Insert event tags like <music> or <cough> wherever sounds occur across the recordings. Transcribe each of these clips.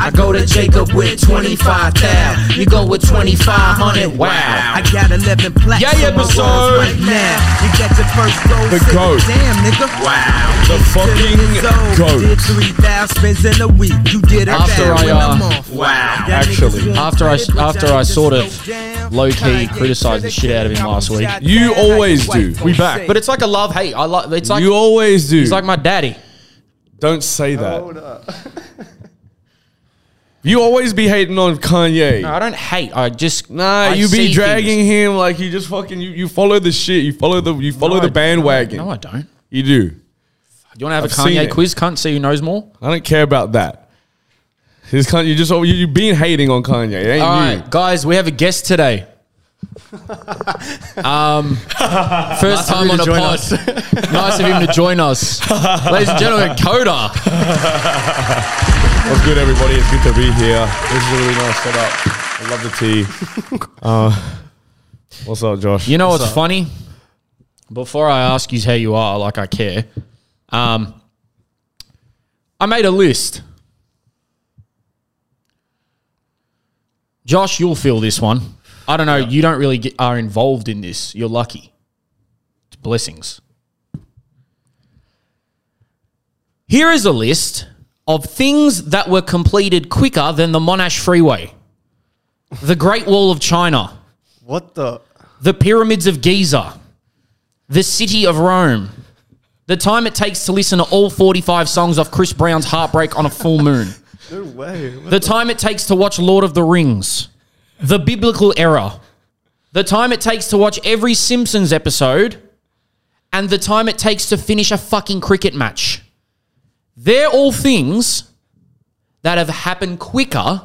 I go to Jacob with 25 thou. You go with 2500. Wow. I got 11 plaques Yeah, yeah, episode. right now. You get your first gold. The goat. Damn, nigga. Wow. The fucking goat. Did 3,000 spins in a week. You did it After bad I, uh. Wow. Actually. After I- after I sort of down. low-key Kanye criticised the shit out of him last week. You always do. We back, but it's like a love hate. I like. It's like you always do. he's like my daddy. Don't say that. <laughs> you always be hating on Kanye. No, I don't hate. I just Nah, I you be dragging things. him like you just fucking you, you follow the shit. You follow the you follow No, the I- bandwagon. No, I don't. you do. You want to have I've a Kanye quiz? Can't see who knows more. I don't care about that. His Kanye, you just you you been hating on Kanye. It ain't All you. right, guys, we have a guest today. <laughs> um, first time on a pod. <laughs> nice of him to join us, ladies and gentlemen. Coda. <laughs> What's good, everybody? It's good to be here. This is a really nice setup. I love the tea. Uh, what's up, Josh? You know what's funny? Before I ask you how you are, like I care, um, I made a list. Josh, you'll feel this one. I don't know. You don't really get, are involved in this. You're lucky. It's blessings. Here is a list of things that were completed quicker than the Monash Freeway, the Great Wall of China, What the? the pyramids of Giza, the city of Rome, the time it takes to listen to all 45 songs off Chris Brown's Heartbreak on a full moon, No way. the time it takes to watch Lord of the Rings, the biblical era, the time it takes to watch every Simpsons episode, and the time it takes to finish a fucking cricket match. They're all things that have happened quicker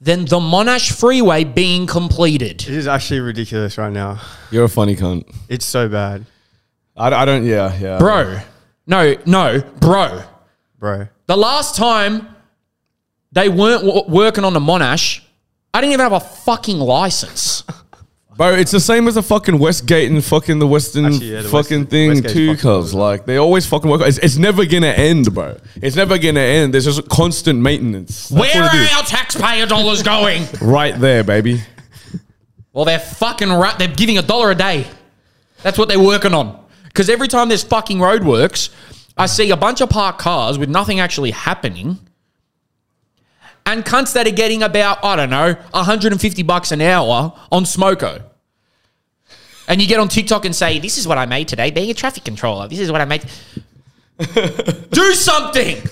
than the Monash Freeway being completed. It is actually ridiculous right now. You're a funny cunt. It's so bad, I, I don't. Yeah, yeah. Bro, no, no, bro. bro. The last time they weren't w- working on the Monash, I didn't even have a fucking license. <laughs> Bro, it's the same as the fucking Westgate and fucking the Western Actually, yeah, the fucking West- thing Westgate's too, fucking cuz. Like, they always fucking work. It's, it's never gonna end, bro. It's never gonna end. There's just constant maintenance. That's Where what are it is. our taxpayer dollars going? <laughs> Right there, baby. well, they're fucking ra- they're giving a dollar a day. That's what they're working on. Because every time there's fucking roadworks, I see a bunch of parked cars with nothing actually happening. And cunts that are getting about, I don't know, 150 bucks an hour on Smoko. And you get on TikTok and say, This is what I made today, being a traffic controller. This is what I made. <laughs> Do something!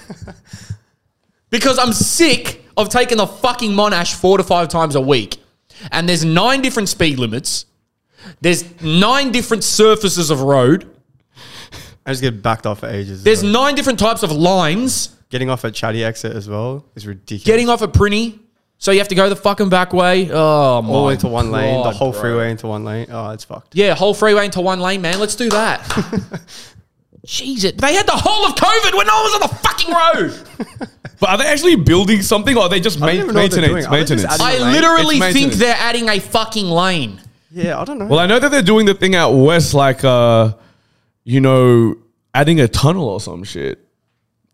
because I'm sick of taking the fucking Monash four to five times a week. And there's nine different speed limits. There's nine different surfaces of road. I just get backed off for ages. There's nine different types of lines. Getting off at Chatty exit as well is ridiculous. Getting off a Prinny. So you have to go the fucking back way. Oh, my all into one lane, the whole bro. freeway into one lane. Oh, it's fucked. Yeah, whole freeway into one lane, man. Let's do that. <laughs> Jesus. They had the whole of COVID when no one was on the fucking road. <laughs> But are they actually building something or are they just I ma- even know what they're maintenance? Are they just Maintenance. I literally It's think they're adding a fucking lane. Yeah, I don't know. Well, I know that they're doing the thing out west, like, uh, you know, adding a tunnel or some shit.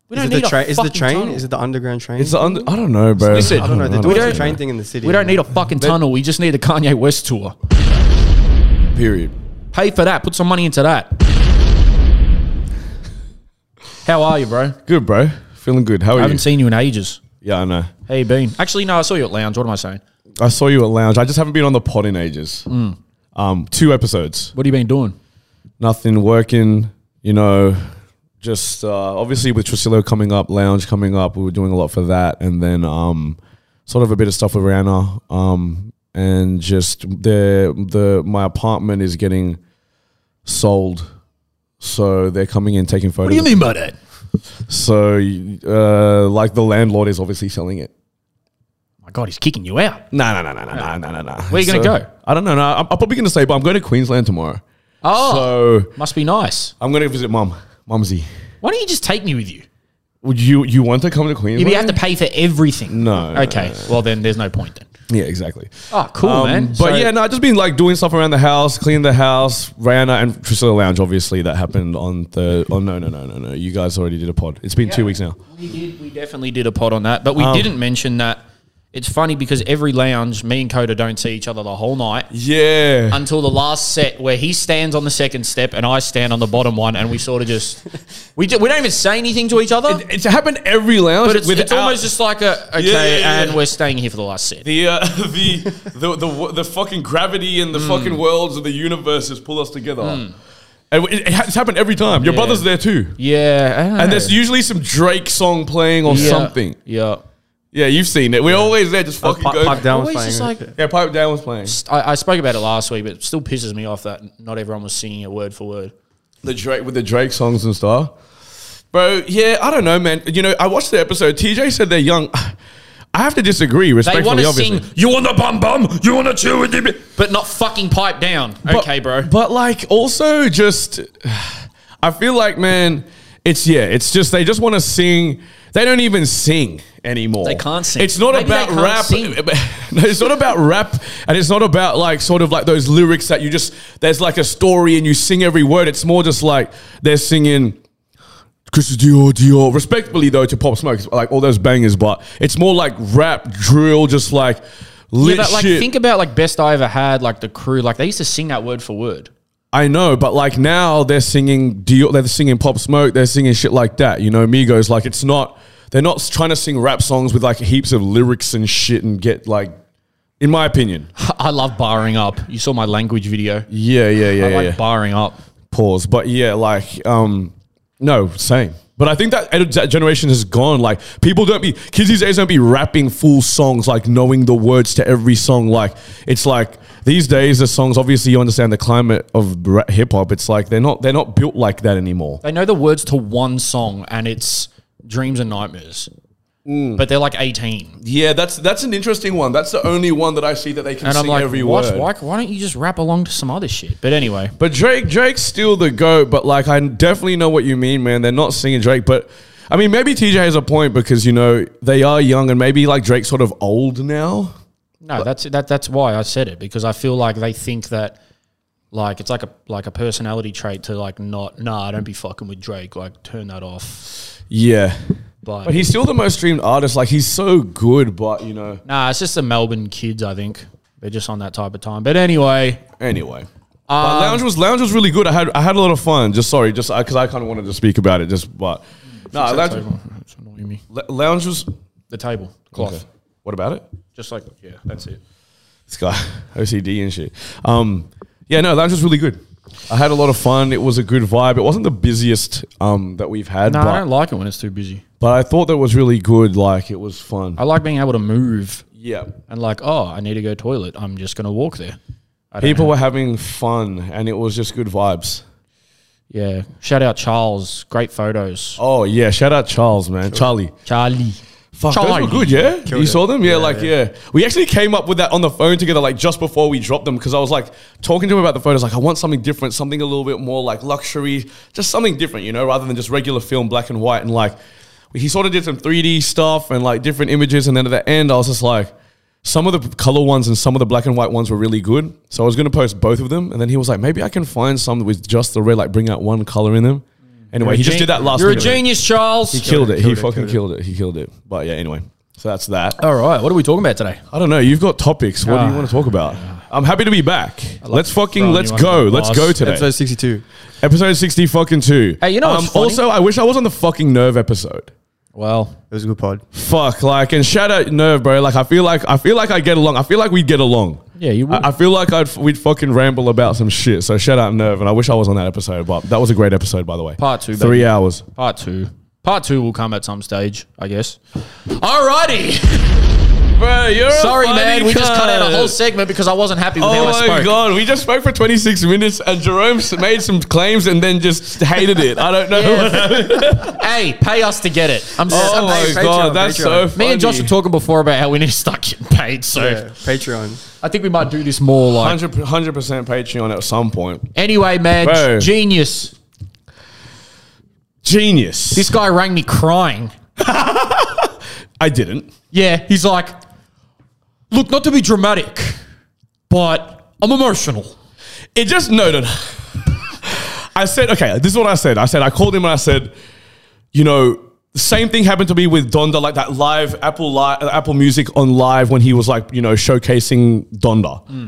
We is don't it need the a train? Is the fucking train? tunnel. Is it the underground train? It's the under- I don't know, bro. Listen, I don't know. They're We doing don't- the train thing in the city. We don't need a fucking tunnel. We just need a Kanye West tour. Period. Pay for that. Put some money into that. How are you, bro? Good, bro. Feeling good. How are you? I haven't seen you in ages. yeah, I know. How you been? Actually, no, I saw you at lounge. What am I saying? I saw you at lounge. I just haven't been on the pod in ages. Mm. Um, two episodes. What have you been doing? Nothing working. You know, just uh, obviously with Trujillo coming up, lounge coming up. We were doing a lot for that, and then um, sort of a bit of stuff with Rihanna. Um, and just the the my apartment is getting sold, so they're coming in taking photos. What do you mean by that? So, uh, like the landlord is obviously selling it. My God, he's kicking you out. No, no, no, no, no, no, no, no, no. Where you gonna go? I don't know. No, I'm, I'm probably gonna say, but I'm going to Queensland tomorrow. Oh, So must be nice. I'm gonna visit mum, mumsy. Why don't you just take me with you? Would you you want to come to Queensland? You'd have to pay for everything. No, Okay. Well, then there's no point then. Yeah, exactly. Oh, cool, Um, man. But So- yeah, no, I just been like doing stuff around the house, cleaning the house, Rihanna and Priscilla Lounge. Obviously, that happened on the. Oh no, no, no, no, no! You guys already did a pod. It's been two weeks now. We did. We definitely did a pod on that, but we Um, didn't mention that. It's funny because every lounge, me and Coda don't see each other the whole night Yeah, until the last set where he stands on the second step and I stand on the bottom one, and we sort of just we do, we don't even say anything to each other. it's happened every lounge. but it's, it's almost just like a okay, Yeah, yeah, yeah. and we're staying here for the last set. the uh, <laughs> the, the the the fucking gravity and the Hmm. fucking worlds of the universe has pulled us together. And it's happened every time. Your brother's there too. yeah, And there's usually some Drake song playing or Yeah, something. Yeah, Yeah, you've seen it. We're always there, just fucking Pipe, go. pipe down was always playing. just like Yeah, Pipe Down was playing. I, I spoke about it last week, but it still pisses me off that not everyone was singing it word for word. the Drake with the Drake songs and stuff. Bro, yeah, I don't know, man. You know, I watched the episode. TJ said they're young. I have to disagree, They respectfully. want to obviously. sing, you want the bum bum, you want to chill with it, but not fucking pipe down. But- okay, bro. But like, also just, <sighs> I feel like, man, it's yeah, it's just they just want to sing. They don't even sing anymore. They can't sing. It's not Maybe about rap. <laughs> it's not about rap, and it's not about like sort of like those lyrics that you just. There's like a story and you sing every word. It's more just like they're singing. Chris Dior, Dior. Respectfully though to Pop Smoke, like all those bangers, but it's more like rap drill, just like lit Yeah, but like shit. think about like best I ever had, like the crew, like they used to sing that word for word. I know, but like now they're singing Dior, they're singing Pop Smoke, they're singing shit like that. You know, Migos. Like it's not. They're not trying to sing rap songs with like heaps of lyrics and shit and get like. In my opinion, <laughs> I love barring up. You saw my language video. yeah, yeah, yeah, I yeah. like yeah. barring up. Pause, but yeah, like, um, no, same. But I think that that generation has gone. Like, people don't be kids these days don't be rapping full songs, like knowing the words to every song. Like, it's like these days the songs. Obviously, you understand the climate of hip hop. It's like they're not they're not built like that anymore. They know the words to one song, and it's dreams and nightmares. Mm. But they're like eighteen, Yeah, that's that's an interesting one. That's the only one that I see that they can and I'm sing like, every what? word. Why, why don't you just rap along to some other shit? But anyway, But Drake, Drake's still the goat. But like, I definitely know what you mean, man. They're not singing Drake, but I mean, maybe TJ has a point because you know they are young, and maybe like Drake's sort of old now. No, that's that. That's why I said it because I feel like they think that, like it's like a like a personality trait to like not nah, don't be fucking with Drake. Like turn that off. Yeah, But, but he's still the most streamed artist. Like he's so good, but you know. nah, it's just the Melbourne kids. I think they're just on that type of time. But anyway, Anyway. but Lounge was Lounge was really good. I had I had a lot of fun. Just sorry, just because I kind of wanted to speak about it. Just but no, Lounge. It's annoying me. Lounge was. The table cloth, Okay. What about it? just like yeah, that's it. This guy, <laughs> OCD and shit. Um, yeah, no, Lounge was really good. I had a lot of fun. It was a good vibe. It wasn't the busiest um, that we've had, No, I don't like it when it's too busy. but I thought that was really good. Like it was fun. I like being able to move yeah, and like, oh, I need to go toilet. I'm just gonna walk there. People have- were having fun, and it was just good vibes. yeah. Shout out Charles, great photos. Oh yeah, shout out Charles, man, Charlie. Charlie. Fuck, those were good, yeah. you it. saw them, yeah, like yeah. We actually came up with that on the phone together, like just before we dropped them, because I was like talking to him about the photos, like I want something different, something a little bit more like luxury, just something different, you know, rather than just regular film, black and white, and like he sort of did some 3D stuff and like different images, and then at the end, I was just like. Some of the color ones and some of the black and white ones were really good. So I was going to post both of them. And then he was like, maybe I can find some with just the red, like bring out one color in them. Anyway, he just did that last You're a minute. genius, Charles. He killed it. He it, fucking killed killed it. He killed it. But yeah, anyway. So that's that. All right, what are we talking about today? I don't know. You've got topics. What do you Ah. want to talk about? I'm happy to be back. let's fucking let's go. Let's go today. Episode 62. Episode 60 fucking 2. Hey, you know what's funny? also I wish I was on the fucking Nerve episode. Well, It was a good pod. Fuck, like and shout out Nerve, bro. Like I feel like I feel like I get along. I feel like we get along. Yeah, you would. I, I feel like I'd we'd fucking ramble about some shit. So shout out Nerve, and I wish I was on that episode. But that was a great episode, by the way. Part two, three baby. hours. Part two. Part two will come at some stage, I guess. Alrighty. <laughs> Bro, you're Sorry, man. We just cut out a whole segment because I wasn't happy with how I Oh I my spoke. god, we just spoke for 26 minutes and Jerome s- made some claims and then just hated it. I don't know. <laughs> Hey, pay us to get it. I'm oh so, my Patreon, god, that's so Patreon. funny. Me and Josh were talking before about how we need to start getting paid. So Yeah, Patreon. I think we might do this more like. 100 percent Patreon at some point. Anyway, man, Bro. genius. Genius. This guy rang me crying. <laughs> I didn't. Yeah, he's like, look, not to be dramatic, but I'm emotional. It just no no. no. I said okay. This is what I said. I said I called him and I said, you know, same thing happened to me with Donda, like that live Apple live, uh, Apple Music on live when he was like you know showcasing Donda. Hmm.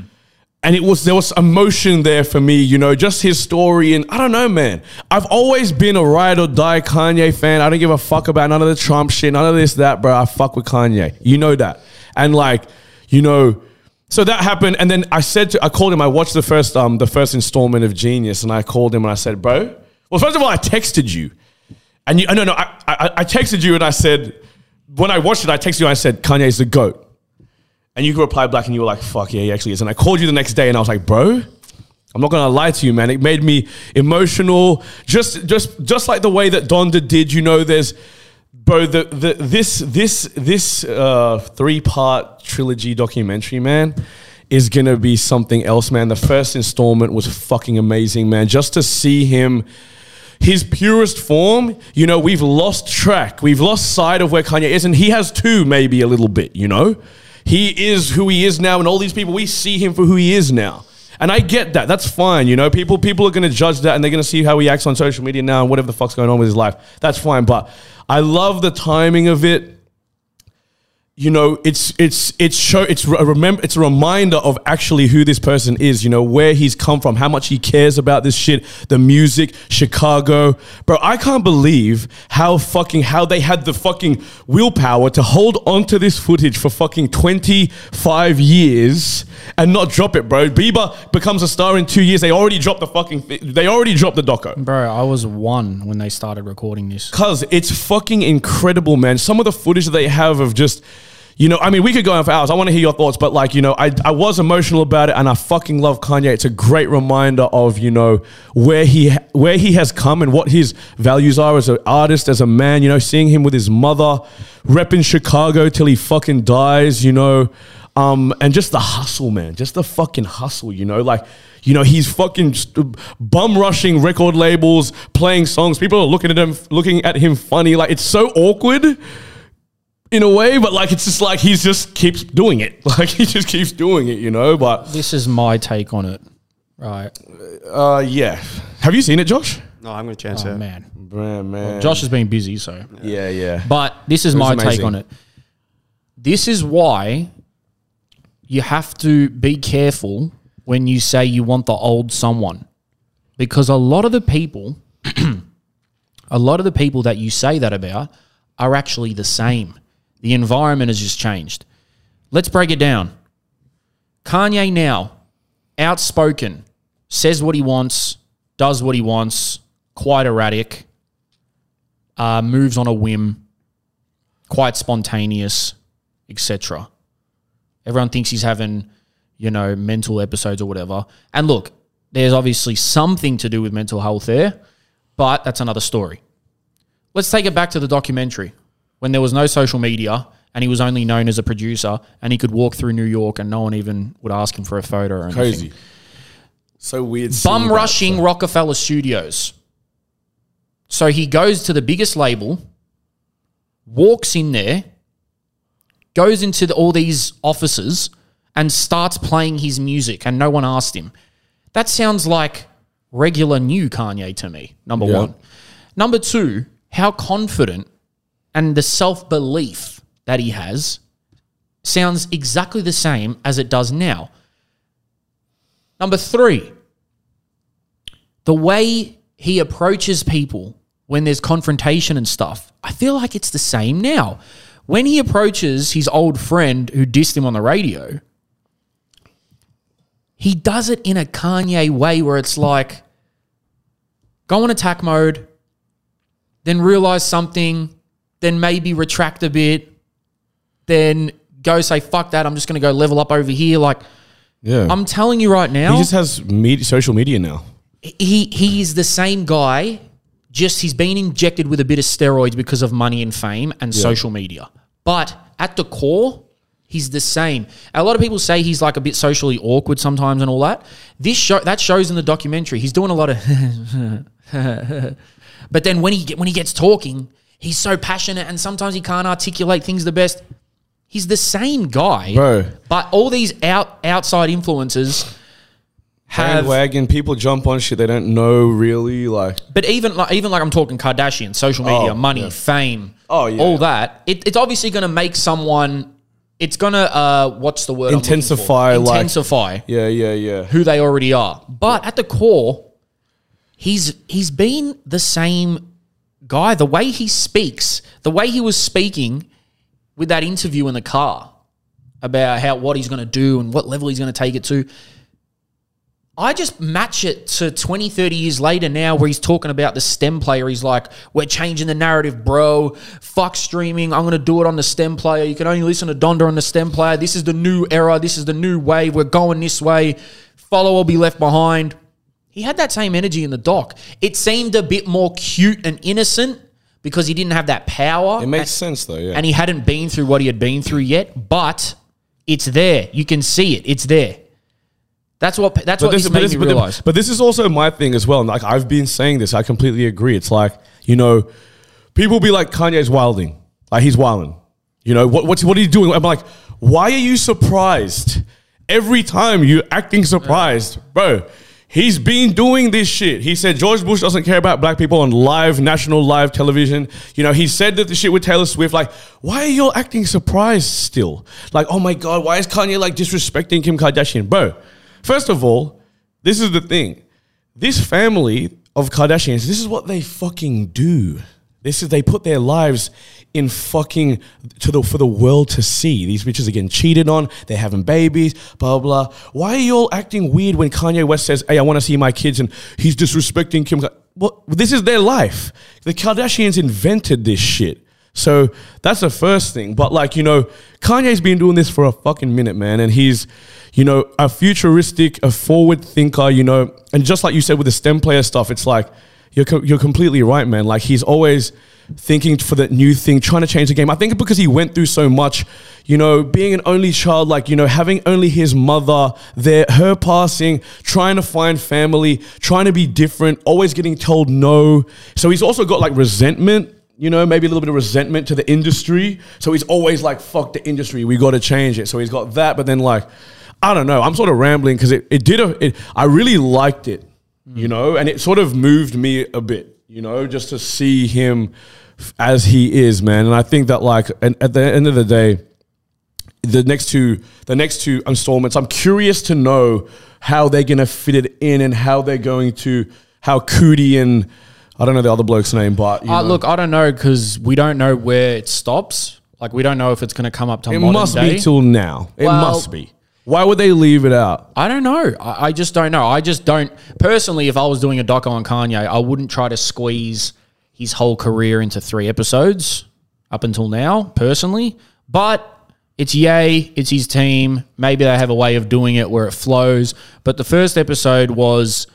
And it was there was emotion there for me, you know, just his story and I don't know, man. I've always been a ride or die Kanye fan. I don't give a fuck about none of the Trump shit, none of this that, bro. I fuck with Kanye, you know that. And like, you know, so that happened, and then I said to I called him. I watched the first um the first installment of jeen-yuhs, and I called him and I said, "Bro, well, first of all, I texted you, and you no no I I, I texted you and I said when I watched it, I texted you and I said Kanye's the goat, and you replied back and you were like, "Fuck yeah, he actually is." And I called you the next day and I was like, "Bro." I'm not gonna lie to you, man. It made me emotional, just just just like the way that Donda did. You know, there's bro the, the this this this uh three part trilogy documentary man is gonna be something else man the first installment was fucking amazing man just to see him his purest form you know we've lost track we've lost sight of where kanye is and he has too maybe a little bit you know he is who he is now and all these people we see him for who he is now and I get that. That's fine. You know, people people are to judge that and they're to see how he acts on social media now and whatever the fuck's going on with his life. That's fine. But I love the timing of it. You know, it's it's it's show it's a remember it's a reminder of actually who this person is. You know, where he's come from, how much he cares about this shit, the music, Chicago, bro. I can't believe how fucking how they had the fucking willpower to hold onto this footage for fucking twenty five years and not drop it, bro. Bieber becomes a star in two years. They already dropped the fucking. They already dropped the doco. Bro, I was one when they started recording this. Cause it's fucking incredible, man. Some of the footage that they have of just, you know, I mean, we could go on for hours. I want to hear your thoughts, but like, you know, I, I was emotional about it, and I fucking love Kanye. It's a great reminder of you know where he where he has come and what his values are as an artist, as a man. You know, seeing him with his mother, repping Chicago till he fucking dies. You know. Um, and just the hustle, man. Just the fucking hustle, you know? Like, you know, he's fucking bum rushing record labels, playing songs. People are looking at him, looking at him funny. Like, it's so awkward in a way, but like, it's just like he's just keeps doing it. <laughs> Like, he just keeps doing it, you know? But, This is my take on it. Right. uh, yeah. Have you seen it, Josh? No, I'm gonna chance Oh, it. man. Man, man. Josh has been busy, so. Yeah, yeah. But this is It was my take on it. This is why you have to be careful when you say you want the old someone. Because a lot of the people, <clears throat> a lot of the people that you say that about are actually the same. The environment has just changed. Let's break it down. Kanye now, outspoken, says what he wants, does what he wants, quite erratic, uh, moves on a whim, quite spontaneous, etc. Everyone thinks he's having, you know, mental episodes or whatever. And look, there's obviously something to do with mental health there, but that's another story. Let's take it back to the documentary when there was no social media and he was only known as a producer and he could walk through New York and no one even would ask him for a photo or anything. Crazy. So weird. Bum that, rushing so- Roc-A-Fella Studios. So he goes to the biggest label, walks in there, goes into the, all these offices, and starts playing his music, and no one asked him. That sounds like regular new Kanye to me, number Yeah. one. Number two, how confident and the self belief that he has sounds exactly the same as it does now. Number three, the way he approaches people when there's confrontation and stuff, I feel like it's the same now. When he approaches his old friend who dissed him on the radio, he does it in a Kanye way where it's like, go on attack mode, then realize something, then maybe retract a bit, then go say, fuck that, I'm just going to go level up over here. Like, Yeah. I'm telling you right now he just has media, social media now. he he is the same guy. Just he's been injected with a bit of steroids because of money and fame and social media. But at the core, he's the same. A lot of people say he's like a bit socially awkward sometimes and all that. This show that shows in the documentary. He's doing a lot of, <laughs> but then when he get, when he gets talking, he's so passionate and sometimes he can't articulate things the best. He's the same guy, Bro. But all these out outside influences have. Bandwagon people jump on shit they don't know really. Like But even like even like I'm talking Kardashian, social media, Oh, money, yeah. fame, Oh, yeah. all that. It, it's obviously going to make someone. It's gonna uh, what's the word? For? Intensify, like- intensify yeah, yeah, yeah. who they already are. But at the core, he's he's been the same guy. The way he speaks, the way he was speaking with that interview in the car about how what he's going to do and what level he's going to take it to. I just match it to 20, 30 years later now where he's talking about the STEM player. He's like, we're changing the narrative, bro. Fuck streaming. I'm going to do it on the STEM player. You can only listen to Donda on the STEM player. This is the new era. This is the new wave. We're going this way. Follow or be left behind. He had that same energy in the doc. It seemed a bit more cute and innocent because he didn't have that power. It makes and, sense though, yeah. and he hadn't been through what he had been through yet, but it's there. You can see it. It's there. That's what that's what this, made me but, realize. but this is also my thing as well. And like I've been saying this, I completely agree. It's like you know, people be like Kanye's wilding, like he's wilding. You know what? What's what are you doing? I'm like, why are you surprised every time you're acting surprised, bro? He's been doing this shit. He said George Bush doesn't care about black people on live, national live television. You know, he said that the shit with Taylor Swift. Like, why are you acting surprised still? Like, oh my God, why is Kanye like disrespecting Kim Kardashian? Bro, first of all, this is the thing. This family of Kardashians, this is what they fucking do. This is they put their lives in fucking to the for the world to see. These bitches are getting cheated on. They're having babies. Blah blah. Why are you all acting weird when Kanye West says, "Hey, I want to see my kids," and he's disrespecting Kim? Well, this is their life. The Kardashians invented this shit. So that's the first thing. But like, you know, Kanye's been doing this for a fucking minute, man. And he's, you know, a futuristic, a forward thinker, you know, and just like you said with the STEM player stuff, it's like, you're, co- you're completely right, man. Like he's always thinking for the new thing, trying to change the game. I think because he went through so much, you know, being an only child, like, you know, having only his mother there, her passing, trying to find family, trying to be different, always getting told no. So he's also got like resentment you know, maybe a little bit of resentment to the industry. So he's always like, fuck the industry, we got to change it. So he's got that, but then like, I don't know, I'm sort of rambling because it, it did, a, it, I really liked it, you know, and it sort of moved me a bit, you know, just to see him as he is, man. And I think that like, and at the end of the day, the next two the next two installments i'm curious to know how they're going to fit it in and how they're going to how Coodie and i don't know the other bloke's name but you Uh, look, I don't know because we don't know where it stops. Like we don't know if it's going to come up to it must day. be till now it Well- must be why would they leave it out I don't know. I, I just don't know. I just don't personally. If I was doing a doco on Kanye, I wouldn't try to squeeze his whole career into three episodes up until now, personally. But it's Yay, it's his team. Maybe they have a way of doing it where it flows. But the first episode was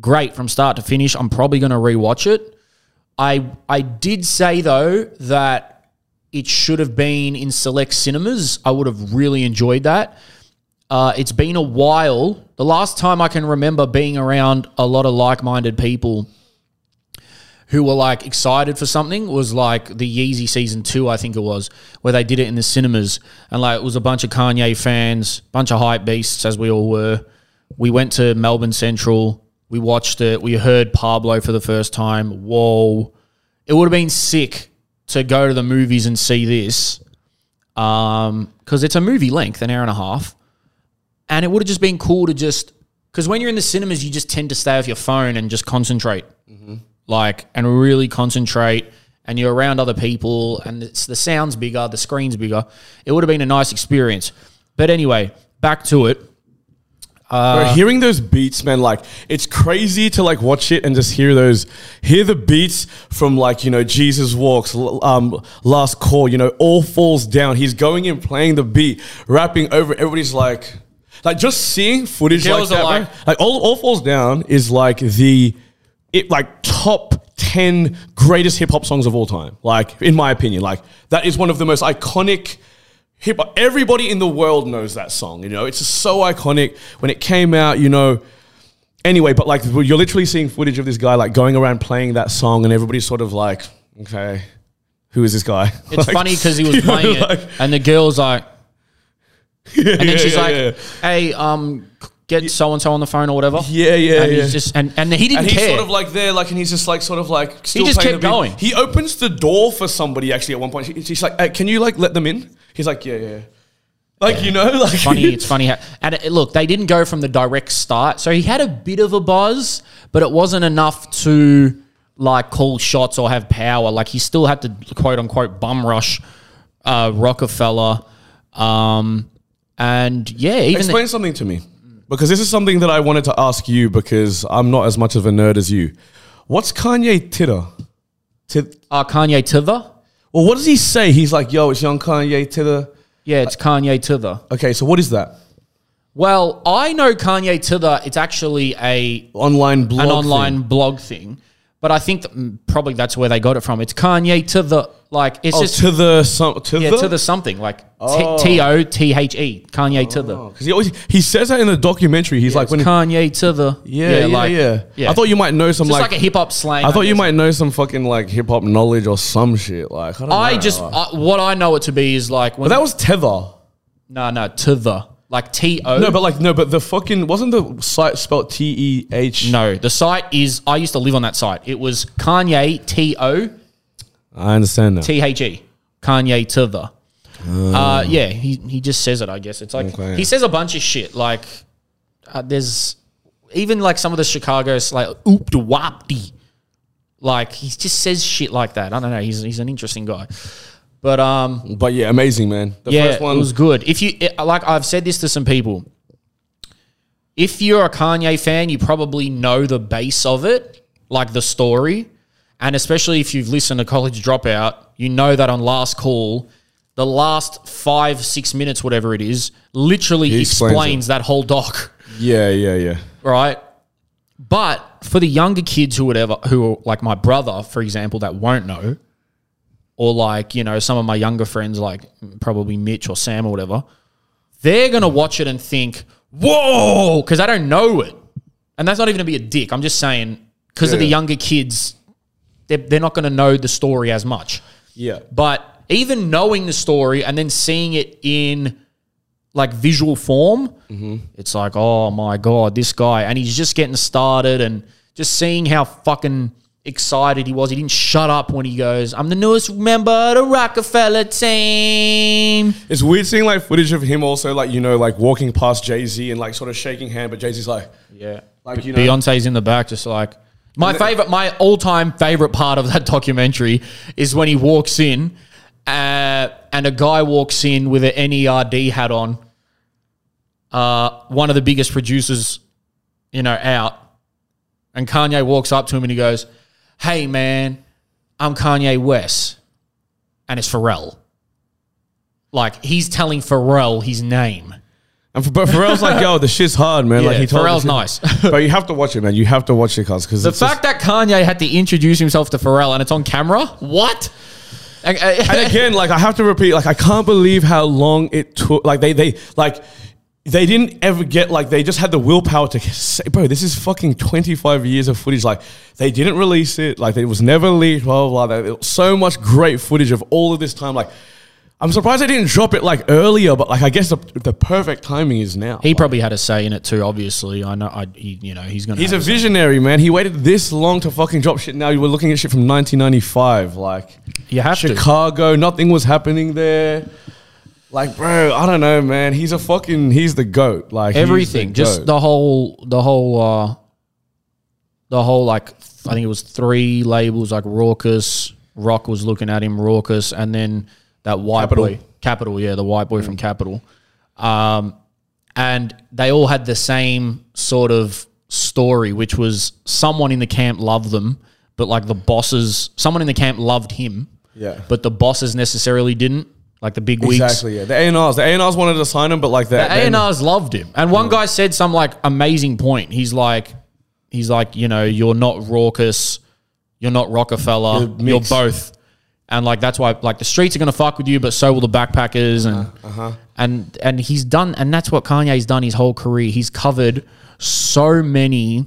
great from start to finish. I'm probably going to rewatch it. I I did say though that it should have been in select cinemas. I would have really enjoyed that. Uh, it's been a while. The last time I can remember being around a lot of like-minded people who were like excited for something was like the Yeezy season two, I think it was, where they did it in the cinemas, and like it was a bunch of Kanye fans, bunch of hype beasts as we all were. We went to Melbourne Central. We watched it. We heard Pablo for the first time. Whoa! It would have been sick to go to the movies and see this, um, because it's a movie length, an hour and a half and it would have just been cool to just because when you're in the cinemas, you just tend to stay off your phone and just concentrate, like and really concentrate. And you're around other people, and it's the sound's bigger, the screen's bigger. It would have been a nice experience. But anyway, back to it. Bro, hearing those beats, man, like it's crazy to like watch it and just hear those, hear the beats from like you know Jesus walks, um, last call, you know, all falls down. He's going in, playing the beat, rapping over. Everybody's like, like just seeing footage like that, like- like all, all falls down is like the, it like top. 10 greatest hip hop songs of all time. Like, in my opinion, like that is one of the most iconic hip hop. Everybody in the world knows that song. You know, it's just so iconic when it came out. You know. Anyway, but like you're literally seeing footage of this guy like going around playing that song, and everybody's sort of like, okay, who is this guy? It's <laughs> Like, funny because he was <laughs> know, playing like- it, and the girl's like, <laughs> and then she's like. "Hey, um, get so and so on the phone or whatever." Yeah, yeah, and yeah. he's just and and he didn't and he's care. sort of like there, like, and he's just like, sort of like, still just playing kept the beat. going. He opens the door for somebody actually at one point. She- She's like, hey, "Can you like let them in?" He's like, "Yeah, yeah." Like you know, <laughs> like funny. It's funny how and it, look, they didn't go from the direct start, so he had a bit of a buzz, but it wasn't enough to like call shots or have power. Like he still had to quote unquote bum rush uh, Roc-A-Fella, um, and yeah, even Explain something to me. Because this is something that I wanted to ask you because I'm not as much of a nerd as you. What's Kanye titter? Tit- uh, Kanye Tither. well, what does he say? He's like, yo, it's young Kanye titter. Yeah, it's Kanye Tither. Okay, so what is that? Well, I know Kanye Tither. It's actually a Online blog. an thing. online blog thing, but I think that mm, probably that's where they got it from. It's Kanye to the Like it's Oh, just to the some to yeah the, to the something like Oh. T O T H E Kanye Tither. because he always he says that in the documentary. He's like It's when he, Kanye Tither. yeah yeah like, yeah. I thought you might know some just like, like, a hip hop slang. I thought you might know some fucking like hip hop knowledge or some shit. Like I don't I know. just uh, what I know it to be is like when but that was tether. no no Tither like T O. No, but like no, but the fucking wasn't the site spelled T E H? no, the site is. I used to live on that site. It was Kanye T O I understand that. T H E. Kanye Tither. Uh, yeah, he, he just says it, I guess. It's like Okay. he says a bunch of shit. Like uh, there's even like some of the Chicago's like oop de wop dee. Like he just says shit like that. I don't know. He's he's an interesting guy. But um But yeah, amazing man. The yeah, first one it was good. If you it, like, I've said this to some people. If you're a Kanye fan, you probably know the base of it, like the story, and especially if you've listened to College Dropout, you know that on Last Call, the last five six minutes, whatever it is, literally He explains explains, that whole doc Yeah, yeah, yeah. right? But for the younger kids who whatever who are like my brother, for example, that won't know, or like you know some of my younger friends, like probably Mitch or Sam or whatever, they're gonna watch it and think, "Whoa!" because I don't know it, and that's not even to be a dick. I'm just saying because of the Yeah. younger kids, they're, they're not gonna know the story as much. Yeah. But even knowing the story and then seeing it in like visual form, mm-hmm. it's like, oh my god, this guy, and he's just getting started, and just seeing how fucking excited he was. He didn't shut up when he goes, "I'm the newest member of the Roc-A-Fella team." It's weird seeing like footage of him also like, you know, like walking past Jay Z and like sort of shaking hand, but Jay Z's like Yeah, Like, you know- Beyonce's in the back, just like my favorite, my all-time favorite part of that <laughs> documentary is when he walks in, uh, and a guy walks in with an NERD hat on. Uh, one of the biggest producers, you know, out, and Kanye walks up to him and he goes, "Hey, man, I'm Kanye West," and it's Pharrell. Like he's telling Pharrell his name. And for, but Pharrell's like, yo, the shit's hard, man. like Yeah, he told Pharrell's shit- <laughs> but you have to watch it, man. You have to watch it, cause because The fact that Kanye had to introduce himself to Pharrell and it's on camera, what? and again, like I have to repeat, like I can't believe how long it took. Like they, they, like they didn't ever get like they just had the willpower to say, bro, this is fucking twenty five years of footage. Like they didn't release it. Like it was never leaked. Blah blah blah. So much great footage of all of this time. Like I'm surprised they didn't drop it like earlier. But like I guess the, the perfect timing is now. he probably had a say in it too. Obviously, I know. I, he, you know, he's gonna. He's a visionary, man. He waited this long to fucking drop shit. Now you were looking at shit from 1995. Like You have to. Chicago, nothing was happening there. Like, bro, I don't know, man. He's a fucking, he's the goat. Like he's the Everything, just goat. the whole, the whole, uh, the whole like I think it was three labels like Rawkus, Rock was looking at him, Rawkus, and then that white Capitol. boy, Capitol, yeah, the white boy from Capitol, um, and they all had the same sort of story, which was someone in the camp loved them, but like the bosses, someone in the camp loved him, Yeah. but the bosses necessarily didn't, like the big wigs. exactly. Yeah, the A&Rs, the A&Rs wanted to sign him, but like that. The A&Rs loved him. And one guy said some like amazing point. He's like, he's like, you know, you're not Rawkus, you're not Roc-A-Fella, You're you're, both. And like that's why like the streets are gonna fuck with you, but so will the backpackers and Uh-huh, and and he's done and that's what Kanye's done his whole career. He's covered so many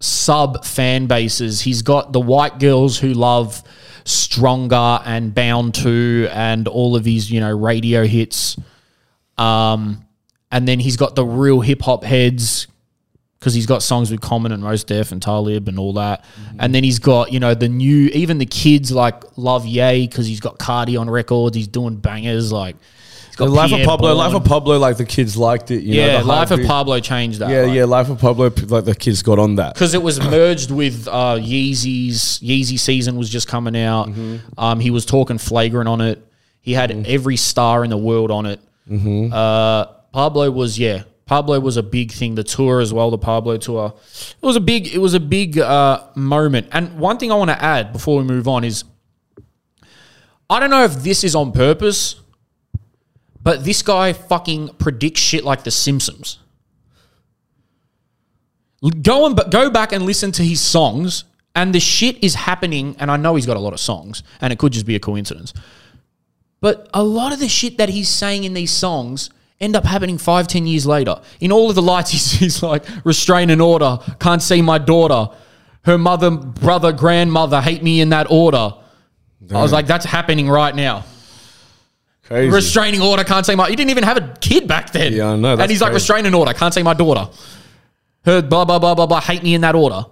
sub fan bases. He's got the white girls who love Stronger and Bound to and all of his, you know, radio hits. Um, and then he's got the real hip hop heads because he's got songs with Common and Mos Def and Talib and all that. And then he's got, you know, the new, even the kids like love Ye because he's got Cardi on records. He's doing bangers. Like, The Life of Pablo, Bourne. Life of Pablo, like the kids liked it. You know, yeah, the Life of Pablo changed that. Yeah, like- yeah, Life of Pablo, like the kids got on that. because it was merged with uh, Yeezy's Yeezy season was just coming out. Mm-hmm. Um, he was talking flagrant on it. He had every star in the world on it. Mm-hmm. Uh, Pablo was yeah. Pablo was a big thing. The tour as well, the Pablo tour. It was a big. It was a big uh, moment. And one thing I want to add before we move on is, I don't know if this is on purpose, but this guy fucking predicts shit like The Simpsons. Go and go back and listen to his songs, and the shit is happening. And I know he's got a lot of songs, and it could just be a coincidence. But a lot of the shit that he's saying in these songs end up happening five, ten years later. In all of the lights, <laughs> he's, he's like, restrain and order, can't see my daughter. Her mother, brother, grandmother hate me in that order. I was like, that's happening right now. Crazy. Restraining order, can't say my. You didn't even have a kid back then. Yeah, I know, And that's he's like, crazy. restraining order, can't say my daughter. Her blah blah blah blah blah. Hate me in that order.